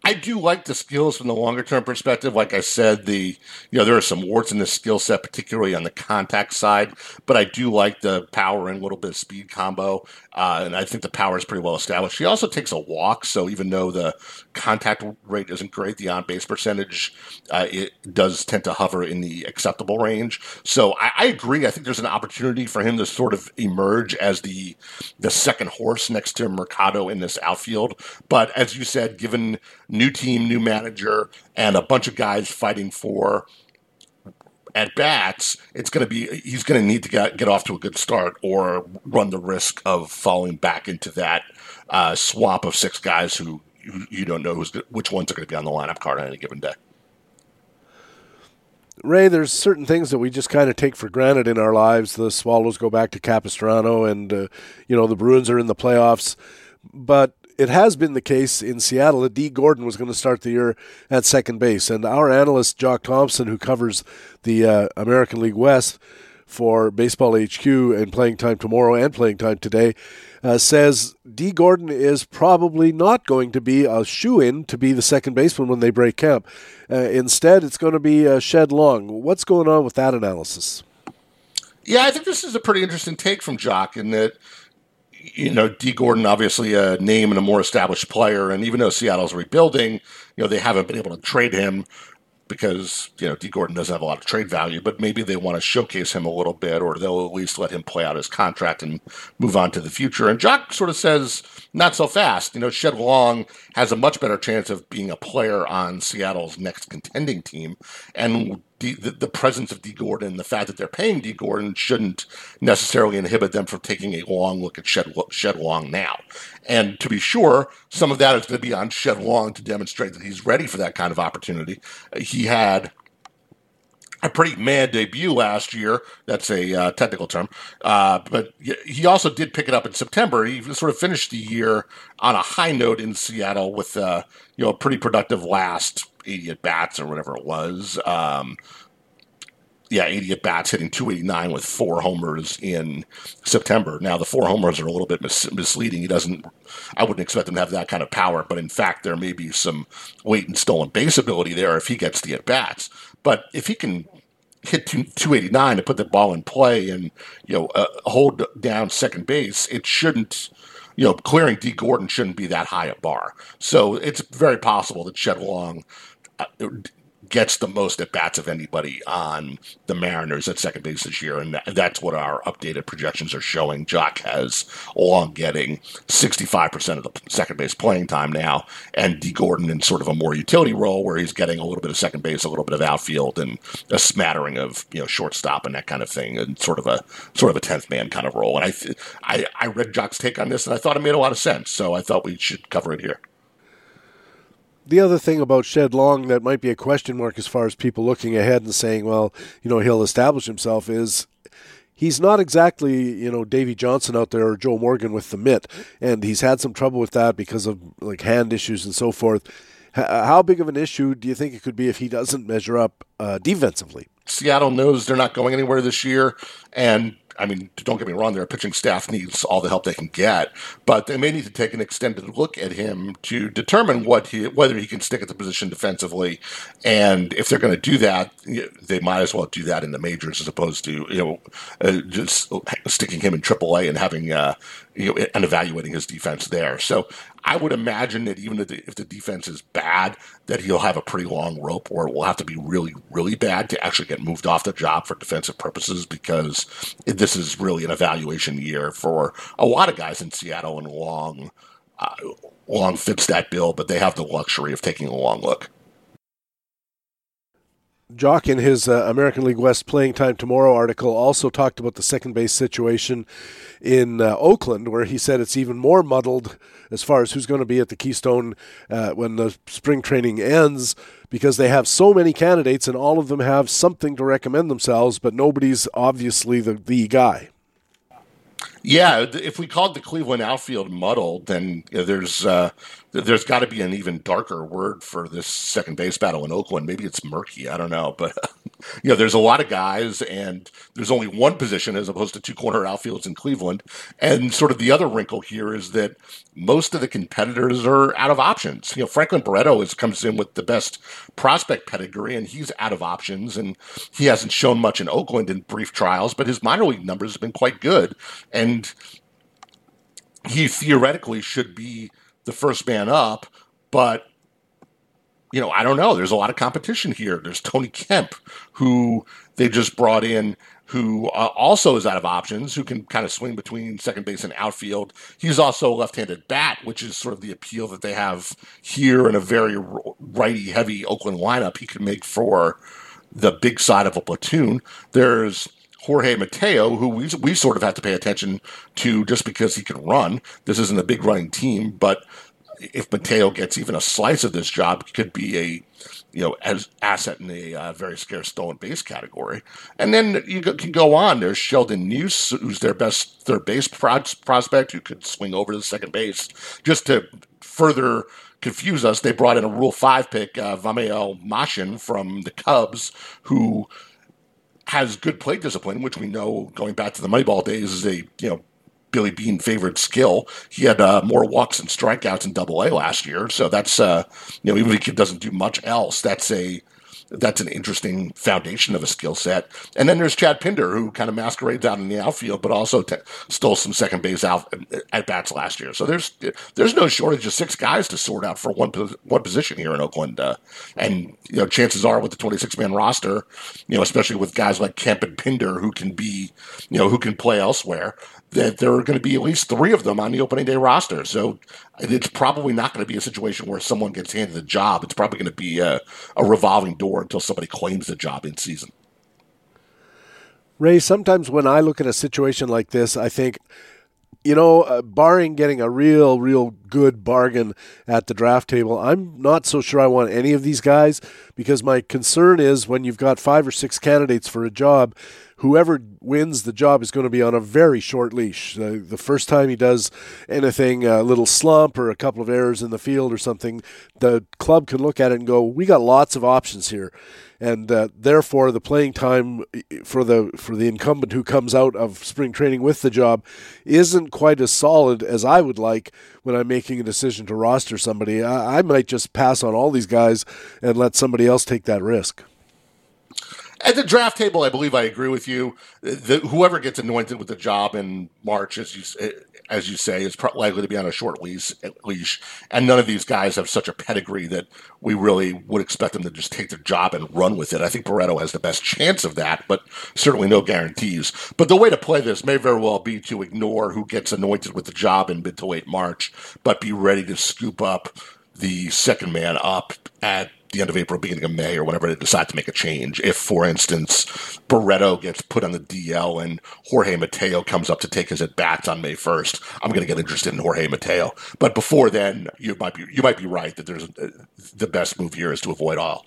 I do like the skills from the longer term perspective. Like I said, the you know there are some warts in the skill set, particularly on the contact side. But I do like the power and a little bit of speed combo, uh, and I think the power is pretty well established. He also takes a walk, so even though the contact rate isn't great, the on base percentage uh, it does tend to hover in the acceptable range. So I, I agree. I think there's an opportunity for him to sort of emerge as the the second horse next to Mercado in this outfield. But as you said, given new team, new manager, and a bunch of guys fighting for at bats, it's going to be he's going to need to get get off to a good start or run the risk of falling back into that uh, swamp of six guys who you, don't know who's which ones are going to be on the lineup card on any given day. Ray, there's certain things that we just kind of take for granted in our lives. The Swallows go back to Capistrano, and uh, you know the Bruins are in the playoffs, but it has been the case in Seattle that Dee Gordon was going to start the year at second base. And our analyst, Jock Thompson, who covers the uh, American League West for Baseball HQ and playing time tomorrow and playing time today, uh, says Dee Gordon is probably not going to be a shoe in to be the second baseman when they break camp. Uh, instead, it's going to be uh, Shed Long. What's going on with that analysis? Yeah, I think this is a pretty interesting take from Jock in that you know, Dee Gordon, obviously a name and a more established player, and even though Seattle's rebuilding, you know, they haven't been able to trade him because you know Dee Gordon doesn't have a lot of trade value, but maybe they want to showcase him a little bit, or they'll at least let him play out his contract and move on to the future. And Jock sort of says, not so fast. You know, Shed Long has a much better chance of being a player on Seattle's next contending team, and the, the, presence of Dee Gordon, the fact that they're paying Dee Gordon shouldn't necessarily inhibit them from taking a long look at Shed, Shed Long now. And to be sure, some of that is going to be on Shed Long to demonstrate that he's ready for that kind of opportunity. He had a pretty mad debut last year. That's a uh, technical term. Uh, but he also did pick it up in September. He sort of finished the year on a high note in Seattle with uh, you know a pretty productive last 80 at bats or whatever it was. Um, yeah, 80 at bats, hitting 289 with four homers in September. Now, the four homers are a little bit mis- misleading. He doesn't, I wouldn't expect him to have that kind of power, but in fact, there may be some weight and stolen base ability there if he gets the at bats. But if he can hit 289 to put the ball in play and, you know, uh, hold down second base, it shouldn't you know, clearing Dee Gordon shouldn't be that high a bar. So it's very possible that Shed Long gets the most at bats of anybody on the Mariners at second base this year, and that's what our updated projections are showing. Jock has Long getting 65% of the second base playing time now, and Dee Gordon in sort of a more utility role where he's getting a little bit of second base, a little bit of outfield, and a smattering of you know shortstop and that kind of thing, and sort of a sort of a tenth man kind of role. And I, I I read Jock's take on this, and I thought it made a lot of sense, so I thought we should cover it here the other thing about Shed Long that might be a question mark as far as people looking ahead and saying, well, you know, he'll establish himself is he's not exactly, you know, Davey Johnson out there or Joe Morgan with the mitt. And he's had some trouble with that because of like hand issues and so forth. How big of an issue do you think it could be if he doesn't measure up uh, defensively? Seattle knows they're not going anywhere this year, and I mean, don't get me wrong, their pitching staff needs all the help they can get, but they may need to take an extended look at him to determine what he, whether he can stick at the position defensively. And if they're going to do that, they might as well do that in the majors as opposed to you know uh, just sticking him in AAA and having uh, you know, and evaluating his defense there. So I would imagine that even if the, if the, defense is bad, that he'll have a pretty long rope, or it will have to be really, really bad to actually get moved off the job for defensive purposes. Because this is really an evaluation year for a lot of guys in Seattle, and Long, uh, Long fits that bill, but they have the luxury of taking a long look. Jock, in his uh, American League West Playing Time Tomorrow article, also talked about the second base situation in uh, Oakland, where he said it's even more muddled as far as who's going to be at the Keystone uh, when the spring training ends because they have so many candidates and all of them have something to recommend themselves, but nobody's obviously the, the guy. Yeah, if we called the Cleveland outfield muddled, then there's uh, there's got to be an even darker word for this second base battle in Oakland. Maybe it's murky. I don't know, but you know, there's a lot of guys, and there's only one position as opposed to two corner outfields in Cleveland. And sort of the other wrinkle here is that most of the competitors are out of options. You know, Franklin Barreto is, comes in with the best prospect pedigree, and he's out of options, and he hasn't shown much in Oakland in brief trials, but his minor league numbers have been quite good, and he theoretically should be the first man up, but you know, I don't know. There's a lot of competition here. There's Tony Kemp, who they just brought in, who uh, also is out of options, who can kind of swing between second base and outfield. He's also a left-handed bat, which is sort of the appeal that they have here in a very righty-heavy Oakland lineup. He can make for the big side of a platoon. There's Jorge Mateo, who we, we sort of have to pay attention to just because he can run. This isn't a big running team, but if Mateo gets even a slice of this job, could be a you know as asset in a uh, very scarce stolen base category. And then you can go on. There's Sheldon Neuse, who's their best third base prospect, who could swing over to the second base. Just to further confuse us, they brought in a Rule Five pick, uh, Vimael Machin from the Cubs, who has good plate discipline, which we know going back to the Moneyball days is a you know Billy Beane favorite skill. He had uh, more walks and strikeouts in Double A last year, so that's uh, you know even if he doesn't do much else, that's a that's an interesting foundation of a skill set. And then there's Chad Pinder, who kind of masquerades out in the outfield, but also t- stole some second base out at bats last year. So there's there's no shortage of six guys to sort out for one one position here in Oakland. Uh, and you know, chances are with the 26 man roster, you know, especially with guys like Kemp and Pinder who can be, you know, who can play elsewhere, that there are going to be at least three of them on the opening day roster. So it's probably not going to be a situation where someone gets handed a job. It's probably going to be a, a revolving door until somebody claims the job in season. Ray, sometimes when I look at a situation like this, I think, you know, uh, barring getting a real, real good bargain at the draft table, I'm not so sure I want any of these guys because my concern is when you've got five or six candidates for a job, whoever wins the job is going to be on a very short leash. Uh, the first time he does anything, a little slump or a couple of errors in the field or something, the club can look at it and go, "We got lots of options here," and uh, therefore the playing time for the for the incumbent who comes out of spring training with the job isn't quite as solid as I would like when I'm making a decision to roster somebody. I, I might just pass on all these guys and let somebody else take that risk. At the draft table, I believe I agree with you. The, whoever gets anointed with the job in March, as you as you say, is likely to be on a short leash, leash. And none of these guys have such a pedigree that we really would expect them to just take their job and run with it. I think Barreto has the best chance of that, but certainly no guarantees. But the way to play this may very well be to ignore who gets anointed with the job in mid to late March, but be ready to scoop up the second man up at the end of April, beginning of May, or whenever they decide to make a change. If, for instance, Barreto gets put on the DL and Jorge Mateo comes up to take his at bats on May first, I'm going to get interested in Jorge Mateo. But before then, you might be you might be right that there's a, the best move here is to avoid all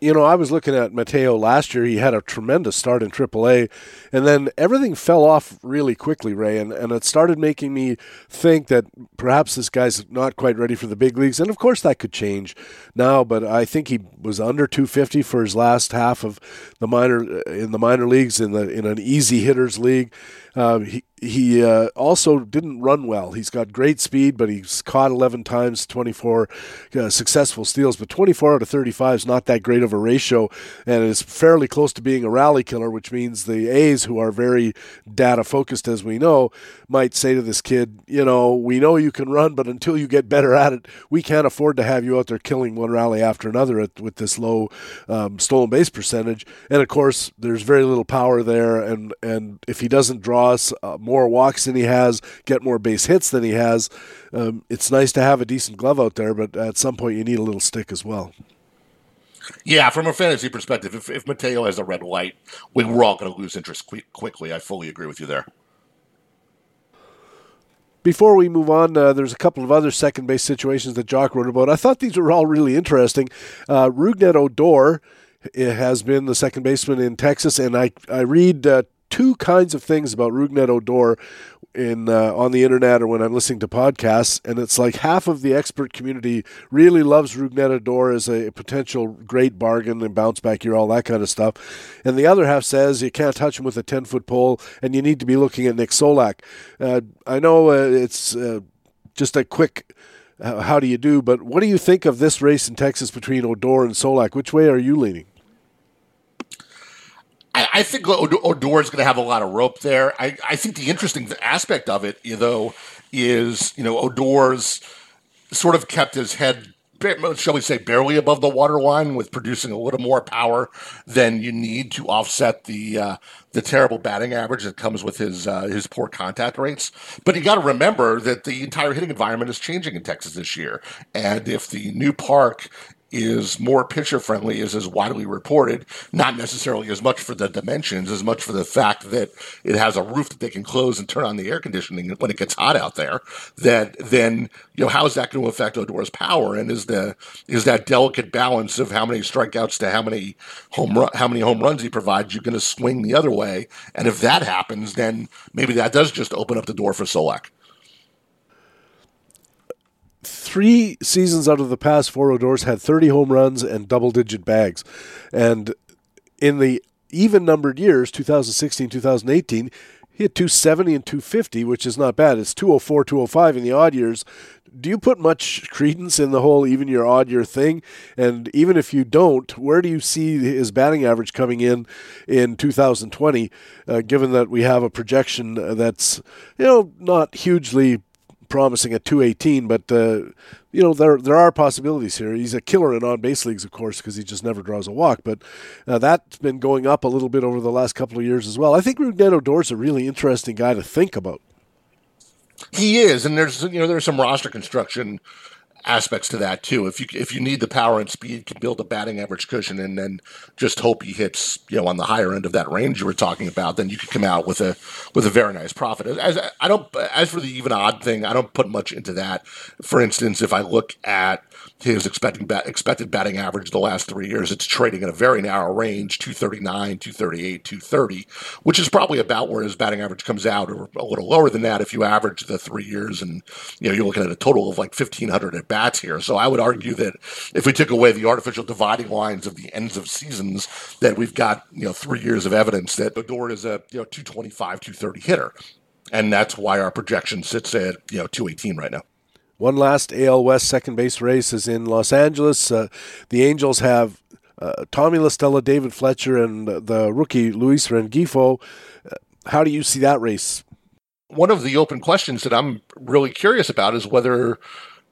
you know, I was looking at Mateo last year. He had a tremendous start in AAA, and then everything fell off really quickly, Ray. And, and it started making me think that perhaps this guy's not quite ready for the big leagues. And of course, that could change now, but I think he was under 250 for his last half of the minor in the minor leagues in the in an easy hitters league. Uh, he he uh, also didn't run well. He's got great speed, but he's caught 11 times, 24 uh, successful steals. But 24 out of 35 is not that great of a ratio, and it's fairly close to being a rally killer, which means the A's, who are very data focused, as we know, might say to this kid, you know, we know you can run, but until you get better at it, we can't afford to have you out there killing one rally after another at, with this low um, stolen base percentage. And of course, there's very little power there, and and if he doesn't draw Uh, more walks than he has, get more base hits than he has. Um, it's nice to have a decent glove out there, but at some point you need a little stick as well. Yeah, from a fantasy perspective, if, if Mateo has a red light, we, we're all going to lose interest quickly. I fully agree with you there. Before we move on, uh, there's a couple of other second base situations that Jock wrote about. I thought these were all really interesting. Uh, Rougned Odor has been the second baseman in Texas, and I I read uh, two kinds of things about Rougned Odor in uh, on the internet or when I'm listening to podcasts, and it's like half of the expert community really loves Rougned Odor as a potential great bargain and bounce back year, all that kind of stuff, and the other half says you can't touch him with a ten foot pole, and you need to be looking at Nick Solak. Uh, I know uh, it's uh, just a quick. Uh, how do you do? But what do you think of this race in Texas between Odor and Solak? Which way are you leaning? I, I think Odor is going to have a lot of rope there. I, I think the interesting aspect of it, though, is you know Odor's sort of kept his head shall we say, barely above the waterline with producing a little more power than you need to offset the uh, the terrible batting average that comes with his uh, his poor contact rates. But you got to remember that the entire hitting environment is changing in Texas this year, and if the new park is more pitcher friendly is as widely reported, not necessarily as much for the dimensions, as much for the fact that it has a roof that they can close and turn on the air conditioning when it gets hot out there, that then, you know, how is that going to affect Odor's power? And is the is that delicate balance of how many strikeouts to how many home run, how many home runs he provides you going to swing the other way? And if that happens, then maybe that does just open up the door for Solak three seasons out of the past four Odors had 30 home runs and double digit bags. And in the even numbered years, 2016, 2018, he had 270 and 250, which is not bad. It's 204, 205 in the odd years. Do you put much credence in the whole even year, odd year thing? And even if you don't, where do you see his batting average coming in in 2020, uh, given that we have a projection that's, you know, not hugely promising at 218, but uh, you know there there are possibilities here. He's a killer in on base leagues, of course, because he just never draws a walk. But uh, that's been going up a little bit over the last couple of years as well. I think Rougned Odor's a really interesting guy to think about. He is, and there's you know there's some roster construction aspects to that too. If you if you need the power and speed, can build a batting average cushion, and then just hope he hits you know on the higher end of that range you were talking about, then you could come out with a with a very nice profit. As I don't as for the even odd thing, I don't put much into that. For instance, if I look at his expected bat, expected batting average the last three years, it's trading in a very narrow range 239, 238, 230, which is probably about where his batting average comes out, or a little lower than that if you average the three years. And, you know, you're looking at a total of like 1,500 at bats here. So I would argue that if we took away the artificial dividing lines of the ends of seasons, that we've got, you know, three years of evidence that Odor is a, you know, 225, 230 hitter. And that's why our projection sits at, you know, 218 right now. One last AL West second base race is in Los Angeles. Uh, the Angels have uh, Tommy La Stella, David Fletcher, and the rookie Luis Rengifo. Uh, how do you see that race? One of the open questions that I'm really curious about is whether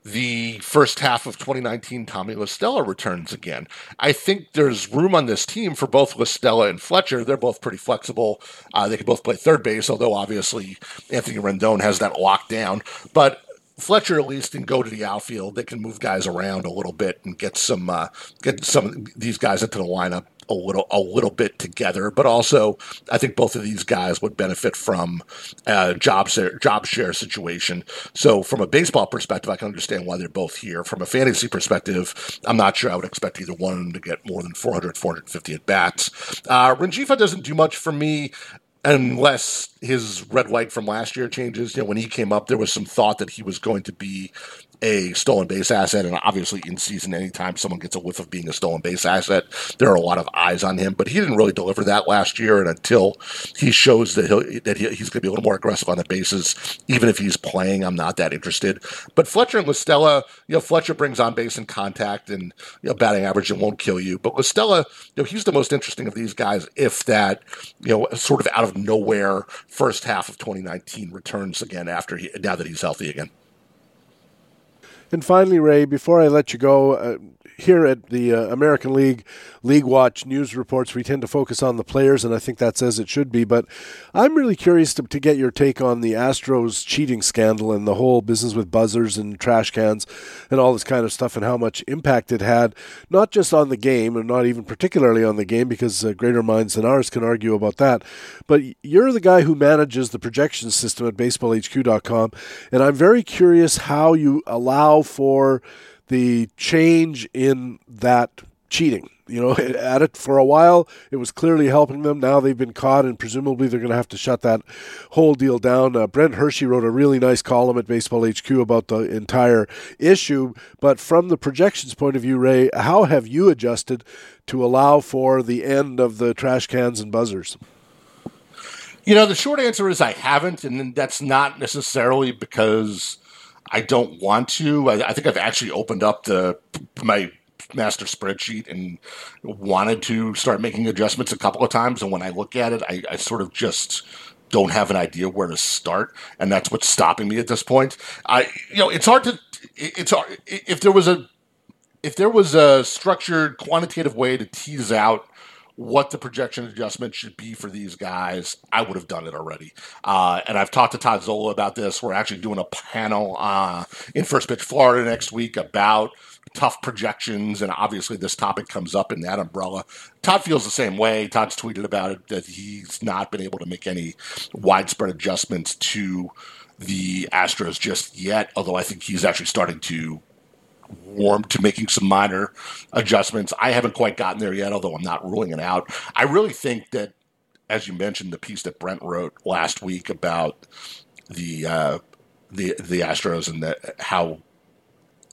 the first half of 2019 Tommy La Stella returns again. I think there's room on this team for both La Stella and Fletcher. They're both pretty flexible. Uh, they can both play third base, although obviously Anthony Rendon has that locked down. But Fletcher at least can go to the outfield. They can move guys around a little bit and get some uh, get some of these guys into the lineup a little a little bit together. But also, I think both of these guys would benefit from a job share, job share situation. So, from a baseball perspective, I can understand why they're both here. From a fantasy perspective, I'm not sure I would expect either one of them to get more than 400, 450 at bats. Uh, Rengifo doesn't do much for me unless his red light from last year changes. You know, when he came up, there was some thought that he was going to be a stolen base asset, and obviously in season, anytime someone gets a whiff of being a stolen base asset, there are a lot of eyes on him. But he didn't really deliver that last year, and until he shows that he'll, that he, he's going to be a little more aggressive on the bases, even if he's playing, I'm not that interested. But Fletcher and La Stella, you know, Fletcher brings on base and contact, and you know, batting average and won't kill you. But La Stella, you know, he's the most interesting of these guys. If that, you know, sort of out of nowhere first half of 2019 returns again after he now that he's healthy again. And finally, Ray, before I let you go, uh, here at the uh, American League League Watch news reports, we tend to focus on the players, and I think that's as it should be. But I'm really curious to, to get your take on the Astros cheating scandal and the whole business with buzzers and trash cans and all this kind of stuff, and how much impact it had, not just on the game, and not even particularly on the game, because uh, greater minds than ours can argue about that. But you're the guy who manages the projection system at baseballhq.com, and I'm very curious how you allow for the change in that cheating. You know, at it for a while, it was clearly helping them. Now they've been caught, and presumably they're going to have to shut that whole deal down. Uh, Brent Hershey wrote a really nice column at Baseball HQ about the entire issue. But from the projections point of view, Ray, how have you adjusted to allow for the end of the trash cans and buzzers? You know, the short answer is I haven't, and that's not necessarily because I don't want to. I, I think I've actually opened up the my master spreadsheet and wanted to start making adjustments a couple of times. And when I look at it, I, I sort of just don't have an idea where to start, and that's what's stopping me at this point. I, you know, it's hard to. It's hard if there was a if there was a structured quantitative way to tease out what the projection adjustment should be for these guys, I would have done it already. Uh, and I've talked to Todd Zola about this. We're actually doing a panel uh, in First Pitch Florida next week about tough projections, and obviously this topic comes up in that umbrella. Todd feels the same way. Todd's tweeted about it that he's not been able to make any widespread adjustments to the Astros just yet, although I think he's actually starting to warm to making some minor adjustments. I haven't quite gotten there yet, although I'm not ruling it out. I really think that, as you mentioned, the piece that Brent wrote last week about the uh, the the Astros and the, how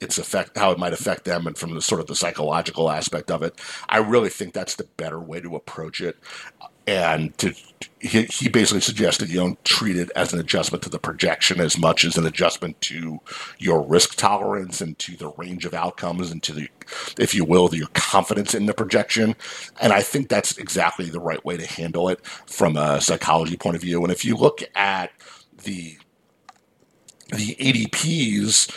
its effect, how it might affect them, and from the sort of the psychological aspect of it, I really think that's the better way to approach it and to he, he basically suggested you don't treat it as an adjustment to the projection as much as an adjustment to your risk tolerance and to the range of outcomes and to the if you will the, your confidence in the projection and i think that's exactly the right way to handle it from a psychology point of view and if you look at the the adps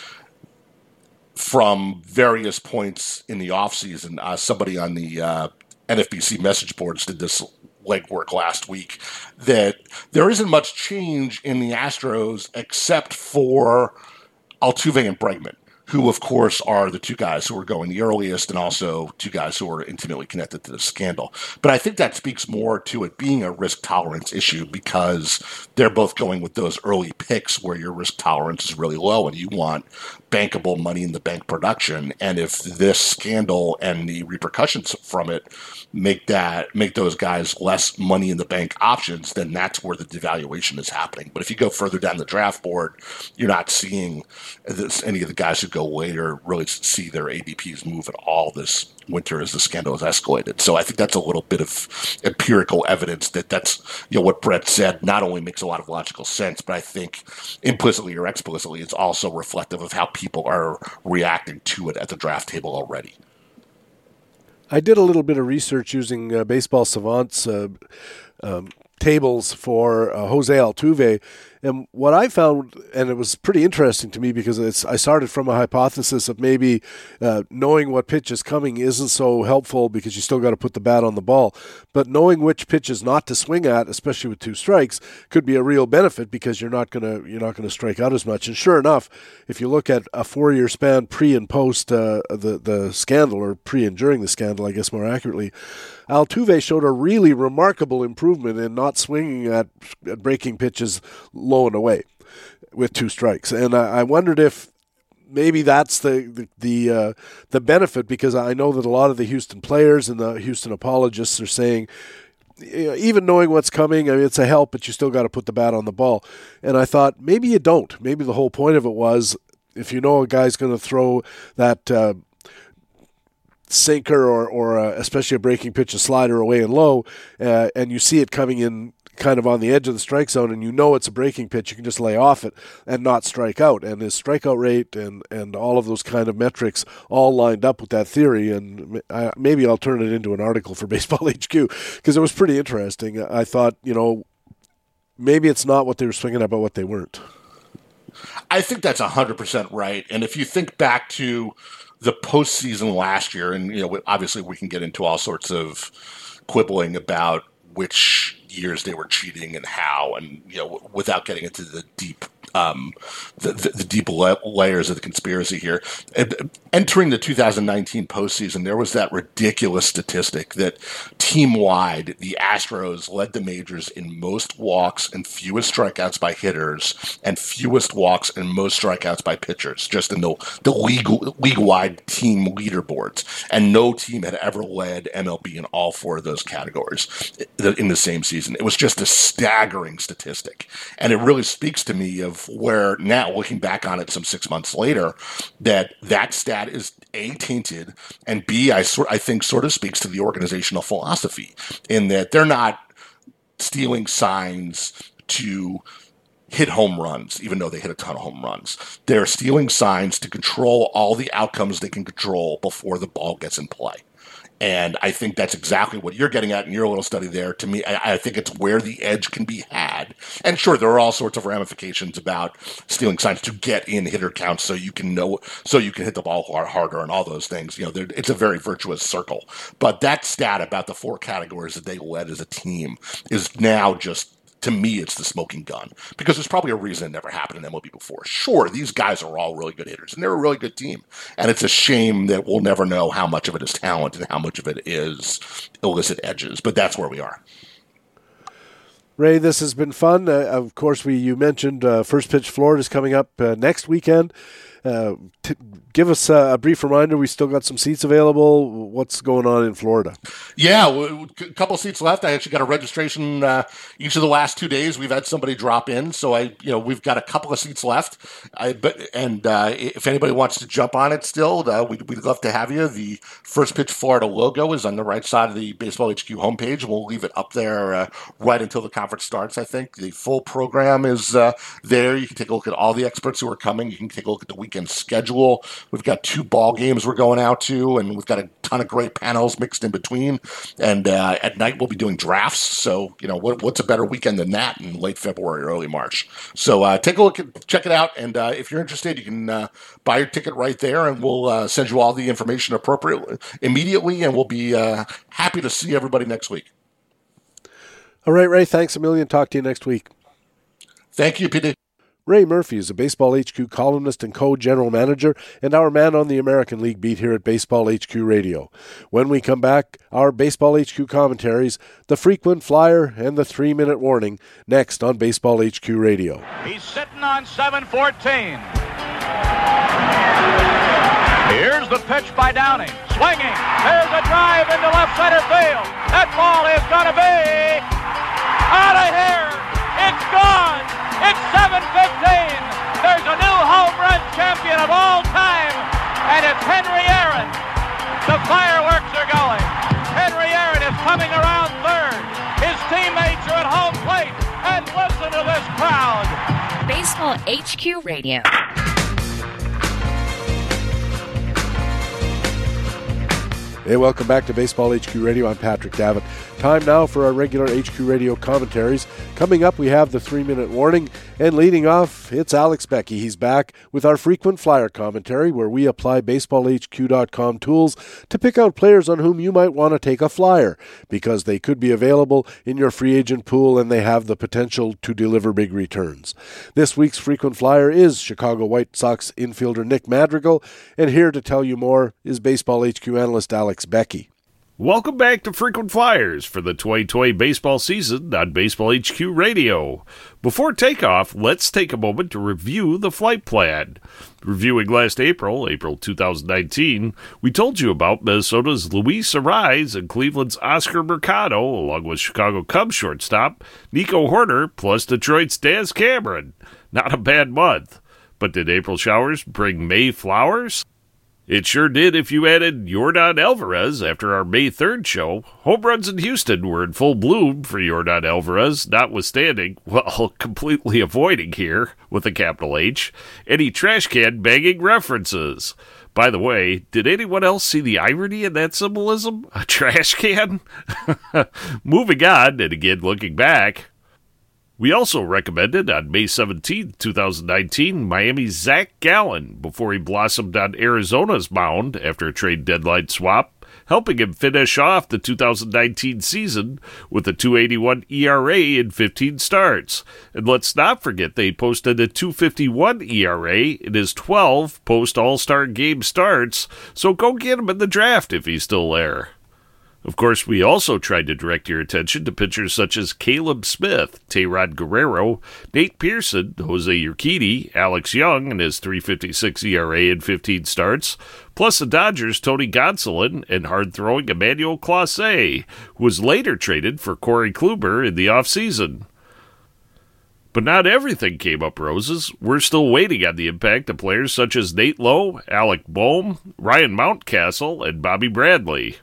from various points in the offseason. Uh, somebody on the uh, NFBC message boards did this legwork last week that there isn't much change in the Astros except for Altuve and Bregman who, of course, are the two guys who are going the earliest and also two guys who are intimately connected to the scandal. But I think that speaks more to it being a risk tolerance issue because they're both going with those early picks where your risk tolerance is really low and you want bankable money in the bank production. And if this scandal and the repercussions from it make that make those guys less money in the bank options, then that's where the devaluation is happening. But if you go further down the draft board, you're not seeing this, any of the guys who go later really see their ADPs move at all this winter as the scandal has escalated. So I think that's a little bit of empirical evidence that that's you know what Brent said not only makes a lot of logical sense, but I think implicitly or explicitly it's also reflective of how people are reacting to it at the draft table already. I did a little bit of research using uh, Baseball Savant's uh, um, tables for uh, Jose Altuve, and what I found, and it was pretty interesting to me because it's, I started from a hypothesis of maybe uh, knowing what pitch is coming isn't so helpful because you still got to put the bat on the ball. But knowing which pitches not to swing at, especially with two strikes, could be a real benefit because you're not gonna you're not gonna strike out as much. And sure enough, if you look at a four year span pre and post uh, the the scandal or pre and during the scandal, I guess more accurately. Altuve showed a really remarkable improvement in not swinging at, at breaking pitches low and away with two strikes. And I, I wondered if maybe that's the the the, uh, the benefit because I know that a lot of the Houston players and the Houston apologists are saying. even knowing what's coming, I mean, it's a help, but you still got to put the bat on the ball. And I thought maybe you don't. Maybe the whole point of it was if you know a guy's going to throw that uh, sinker or, or uh, especially a breaking pitch, a slider away and low, uh, and you see it coming in kind of on the edge of the strike zone and you know it's a breaking pitch, you can just lay off it and not strike out. And his strikeout rate and, and all of those kind of metrics all lined up with that theory. And I, maybe I'll turn it into an article for Baseball HQ because it was pretty interesting. I thought, you know, maybe it's not what they were swinging at, but what they weren't. I think that's 100% right. And if you think back to the postseason last year, and you know, obviously we can get into all sorts of quibbling about which years they were cheating and how, and you know, without getting into the deep um, the, the, the, deep la- layers of the conspiracy here. Entering the 2019 postseason, there was that ridiculous statistic that team wide, the Astros led the majors in most walks and fewest strikeouts by hitters, and fewest walks and most strikeouts by pitchers, just in the, the league league wide team leaderboards. And no team had ever led MLB in all four of those categories in the same season. It was just a staggering statistic, and it really speaks to me of where now looking back on it some six months later that that stat is a tainted and b I sort I think sort of speaks to the organizational philosophy in that they're not stealing signs to hit home runs, even though they hit a ton of home runs. They're stealing signs to control all the outcomes they can control before the ball gets in play. And I think that's exactly what you're getting at in your little study there. To me, I, I, think it's where the edge can be had. And sure, there are all sorts of ramifications about stealing signs to get in hitter counts so you can know, so you can hit the ball harder and all those things. You know, it's a very virtuous circle. But that stat about the four categories that they led as a team is now just to me, it's the smoking gun because there's probably a reason it never happened in MLB before. Sure, these guys are all really good hitters and they're a really good team. And it's a shame that we'll never know how much of it is talent and how much of it is illicit edges, but that's where we are. Ray, this has been fun. Uh, of course, we you mentioned uh, First Pitch Florida is coming up uh, next weekend. Uh, t- give us a, a, brief reminder. We still got some seats available. What's going on in Florida? Yeah, a couple seats left. I actually got a registration uh, each of the last two days. We've had somebody drop in, so I, you know, we've got a couple of seats left. I, but and uh, if anybody wants to jump on it, still, uh, we'd, we'd love to have you. The First Pitch Florida logo is on the right side of the Baseball HQ homepage. We'll leave it up there uh, right until the conference starts. I think the full program is uh, there. You can take a look at all the experts who are coming. You can take a look at the weekend schedule. We've got two ball games we're going out to, and we've got a ton of great panels mixed in between. And uh, at night we'll be doing drafts. So you know what, what's a better weekend than that in late February, early March? So uh, take a look, at, check it out, and uh, if you're interested, you can uh, buy your ticket right there, and we'll uh, send you all the information appropriately immediately, and we'll be uh, happy to see everybody next week. All right, Ray. Thanks a million. Talk to you next week. Thank you, PD. Ray Murphy is a Baseball HQ columnist and co general manager, and our man on the American League beat here at Baseball HQ Radio. When we come back, our Baseball HQ commentaries, the frequent flyer, and the three minute warning next on Baseball HQ Radio. He's sitting on 714. Here's the pitch by Downing. Swinging. There's a drive into left center field. That ball is going to be out of here. It's gone. It's 7-15. There's a new home run champion of all time, and it's Henry Aaron. The fireworks are going. Henry Aaron is coming around third. His teammates are at home plate, and listen to this crowd. Baseball HQ Radio. Hey, welcome back to Baseball HQ Radio. I'm Patrick Davitt. Time now for our regular HQ Radio commentaries. Coming up, we have the three minute warning, and leading off, it's Alex Beckey. He's back with our frequent flyer commentary, where we apply baseballhq.com tools to pick out players on whom you might want to take a flyer because they could be available in your free agent pool and they have the potential to deliver big returns. This week's frequent flyer is Chicago White Sox infielder Nick Madrigal, and here to tell you more is Baseball HQ analyst Alex Beckey. Welcome back to Frequent Flyers for the 2020 baseball season on Baseball HQ Radio. Before takeoff, let's take a moment to review the flight plan. Reviewing last April, April 2019, we told you about Minnesota's Luis Arraez and Cleveland's Oscar Mercado, along with Chicago Cubs shortstop Nico Hoerner, plus Detroit's Daz Cameron. Not a bad month. But did April showers bring May flowers? It sure did if you added Yordan Alvarez after our May 3rd show. Home runs in Houston were in full bloom for Yordan Alvarez, notwithstanding, well, completely avoiding here, with a capital H, any trash can banging references. By the way, did anyone else see the irony in that symbolism? A trash can? Moving on, and again looking back, we also recommended on May 17, 2019, Miami's Zach Gallen before he blossomed on Arizona's mound after a trade deadline swap, helping him finish off the 2019 season with a 281 ERA in 15 starts. And let's not forget they posted a 251 ERA in his 12 post All Star game starts, so go get him in the draft if he's still there. Of course, we also tried to direct your attention to pitchers such as Caleb Smith, Tayron Guerrero, Nate Pearson, Jose Urquidy, Alex Young and his 356 ERA in 15 starts, plus the Dodgers' Tony Gonsolin and hard-throwing Emmanuel Clase, who was later traded for Corey Kluber in the offseason. But not everything came up roses. We're still waiting on the impact of players such as Nate Lowe, Alec Bohm, Ryan Mountcastle, and Bobby Bradley.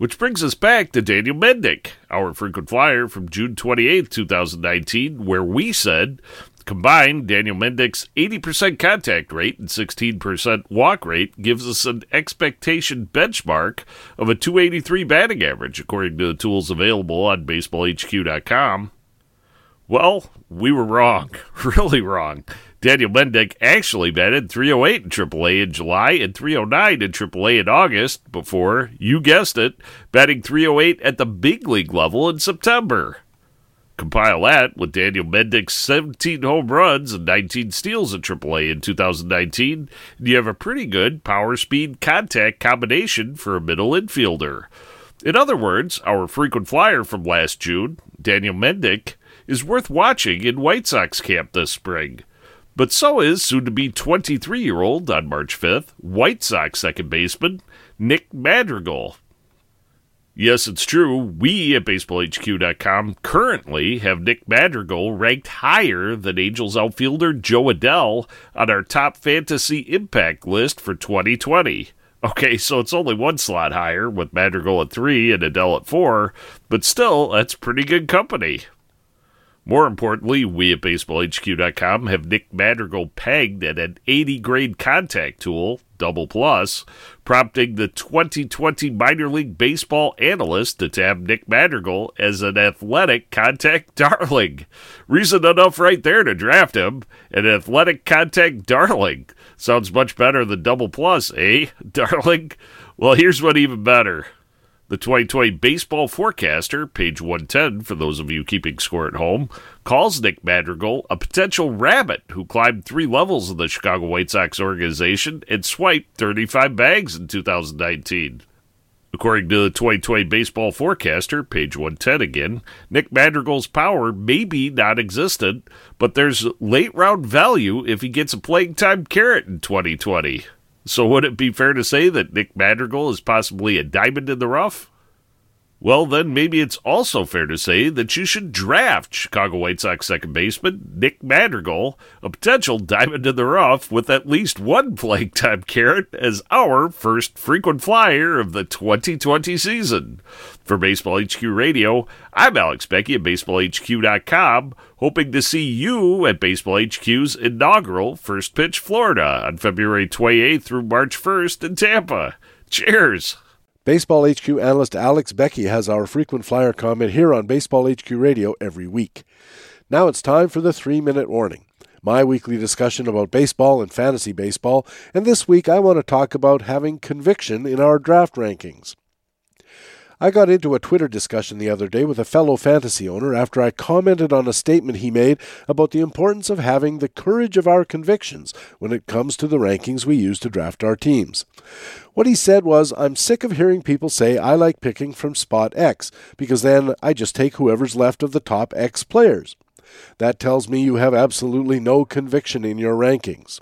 Which brings us back to Daniel Mendick, our frequent flyer from June 28, 2019, where we said combined Daniel Mendick's 80% contact rate and 16% walk rate gives us an expectation benchmark of a 283 batting average, according to the tools available on baseballhq.com. Well, we were wrong, really wrong. Daniel Mendick actually batted 308 in AAA in July and 309 in AAA in August before, you guessed it, batting 308 at the big league level in September. Compile that with Daniel Mendick's 17 home runs and 19 steals in AAA in 2019, and you have a pretty good power speed contact combination for a middle infielder. In other words, our frequent flyer from last June, Daniel Mendick, is worth watching in White Sox camp this spring. But so is soon to be 23 year old on March 5th, White Sox second baseman Nick Madrigal. Yes, it's true. We at BaseballHQ.com currently have Nick Madrigal ranked higher than Angels outfielder Jo Adell on our top fantasy impact list for 2020. Okay, so it's only one slot higher with Madrigal at 3 and Adell at 4, but still, that's pretty good company. More importantly, we at BaseballHQ.com have Nick Madrigal pegged at an 80 grade contact tool, double plus, prompting the 2020 minor league baseball analyst to tab Nick Madrigal as an athletic contact darling. Reason enough right there to draft him, an athletic contact darling. Sounds much better than double plus, eh, darling? Well, here's what even better. The 2020 Baseball Forecaster, page 110 for those of you keeping score at home, calls Nick Madrigal a potential rabbit who climbed three levels of the Chicago White Sox organization and swiped 35 bags in 2019. According to the 2020 Baseball Forecaster, page 110 again, Nick Madrigal's power may be non existent, but there's late round value if he gets a playing time carrot in 2020. So would it be fair to say that Nick Madrigal is possibly a diamond in the rough? Well, then maybe it's also fair to say that you should draft Chicago White Sox second baseman Nick Madrigal, a potential diamond in the rough with at least one playing time carrot, as our first frequent flyer of the 2020 season. For Baseball HQ Radio, I'm Alex Beckey at BaseballHQ.com, hoping to see you at Baseball HQ's inaugural First Pitch Florida on February 28th through March 1st in Tampa. Cheers! Baseball HQ analyst Alex Beckey has our frequent flyer comment here on Baseball HQ Radio every week. Now it's time for the three minute warning. My weekly discussion about baseball and fantasy baseball, and this week I want to talk about having conviction in our draft rankings. I got into a Twitter discussion the other day with a fellow fantasy owner after I commented on a statement he made about the importance of having the courage of our convictions when it comes to the rankings we use to draft our teams. What he said was, I'm sick of hearing people say I like picking from spot X, because then I just take whoever's left of the top X players. That tells me you have absolutely no conviction in your rankings.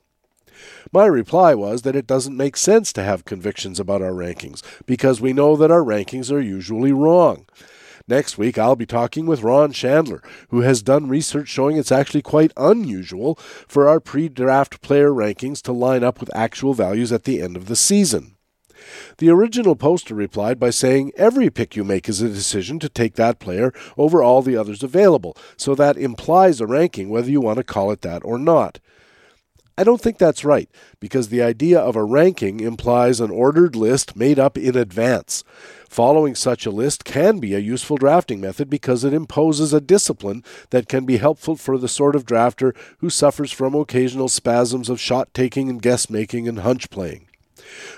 My reply was that it doesn't make sense to have convictions about our rankings, because we know that our rankings are usually wrong. Next week, I'll be talking with Ron Chandler, who has done research showing it's actually quite unusual for our pre draft player rankings to line up with actual values at the end of the season. The original poster replied by saying every pick you make is a decision to take that player over all the others available, so that implies a ranking whether you want to call it that or not. I don't think that's right, because the idea of a ranking implies an ordered list made up in advance. Following such a list can be a useful drafting method because it imposes a discipline that can be helpful for the sort of drafter who suffers from occasional spasms of shot taking and guess making and hunch playing.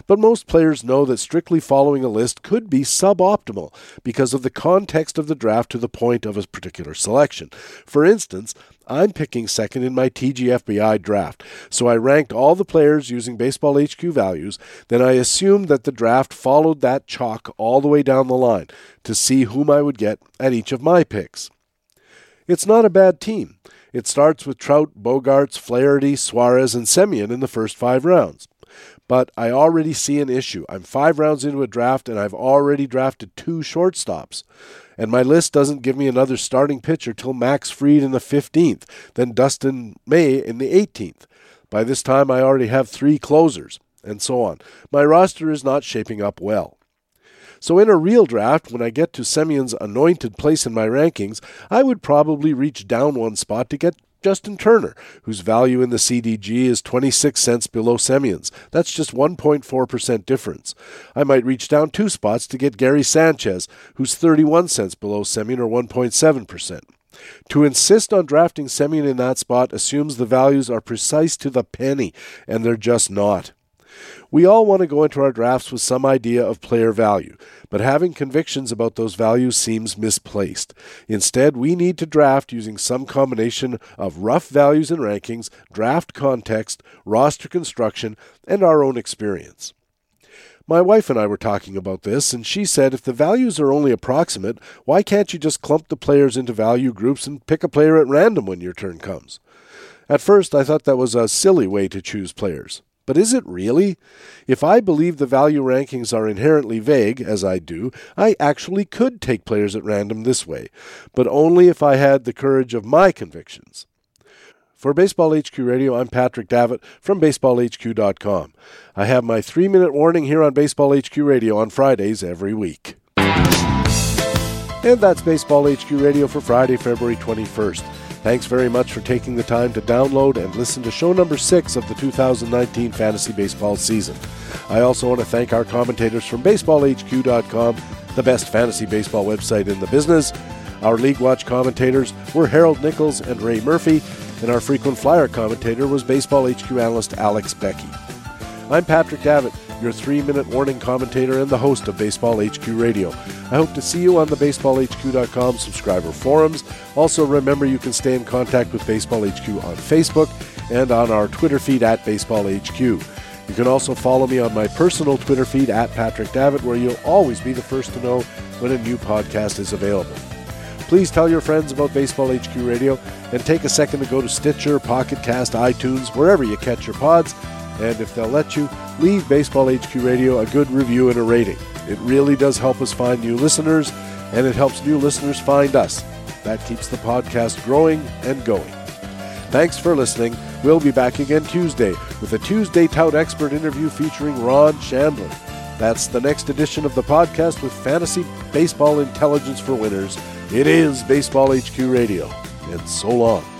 But most players know that strictly following a list could be suboptimal because of the context of the draft to the point of a particular selection. For instance, I'm picking second in my TGFBI draft, so I ranked all the players using Baseball HQ values, then I assumed that the draft followed that chalk all the way down the line to see whom I would get at each of my picks. It's not a bad team. It starts with Trout, Bogaerts, Flaherty, Suarez, and Semien in the first five rounds. But I already see an issue. I'm five rounds into a draft, and I've already drafted two shortstops. And my list doesn't give me another starting pitcher till Max Fried in the 15th, then Dustin May in the 18th. By this time, I already have three closers, and so on. My roster is not shaping up well. So, in a real draft, when I get to Semien's anointed place in my rankings, I would probably reach down one spot to get Justin Turner, whose value in the CDG is 26 cents below Semien's. That's just 1.4% difference. I might reach down two spots to get Gary Sanchez, who's 31 cents below Semien or 1.7%. To insist on drafting Semien in that spot assumes the values are precise to the penny, and they're just not. We all want to go into our drafts with some idea of player value, but having convictions about those values seems misplaced. Instead, we need to draft using some combination of rough values and rankings, draft context, roster construction, and our own experience. My wife and I were talking about this, and she said if the values are only approximate, why can't you just clump the players into value groups and pick a player at random when your turn comes? At first, I thought that was a silly way to choose players. But is it really? If I believe the value rankings are inherently vague, as I do, I actually could take players at random this way, but only if I had the courage of my convictions. For Baseball HQ Radio, I'm Patrick Davitt from BaseballHQ.com. I have my three minute warning here on Baseball HQ Radio on Fridays every week. And that's Baseball HQ Radio for Friday, February 21st. Thanks very much for taking the time to download and listen to show number six of the 2019 fantasy baseball season. I also want to thank our commentators from BaseballHQ.com, the best fantasy baseball website in the business. Our League Watch commentators were Harold Nichols and Ray Murphy, and our frequent flyer commentator was Baseball HQ analyst Alex Beckey. I'm Patrick Davitt your three minute warning commentator and the host of Baseball HQ Radio. I hope to see you on the BaseballHQ.com subscriber forums. Also, remember you can stay in contact with Baseball HQ on Facebook and on our Twitter feed at Baseball HQ. You can also follow me on my personal Twitter feed at Patrick Davitt, where you'll always be the first to know when a new podcast is available. Please tell your friends about Baseball HQ Radio and take a second to go to Stitcher, Pocket Cast, iTunes, wherever you catch your pods and if they'll let you, leave Baseball HQ Radio a good review and a rating. It really does help us find new listeners, and it helps new listeners find us. That keeps the podcast growing and going. Thanks for listening. We'll be back again Tuesday with a Tuesday Tout Expert interview featuring Ron Chandler. That's the next edition of the podcast with fantasy baseball intelligence for winners. It is Baseball HQ Radio. And so long.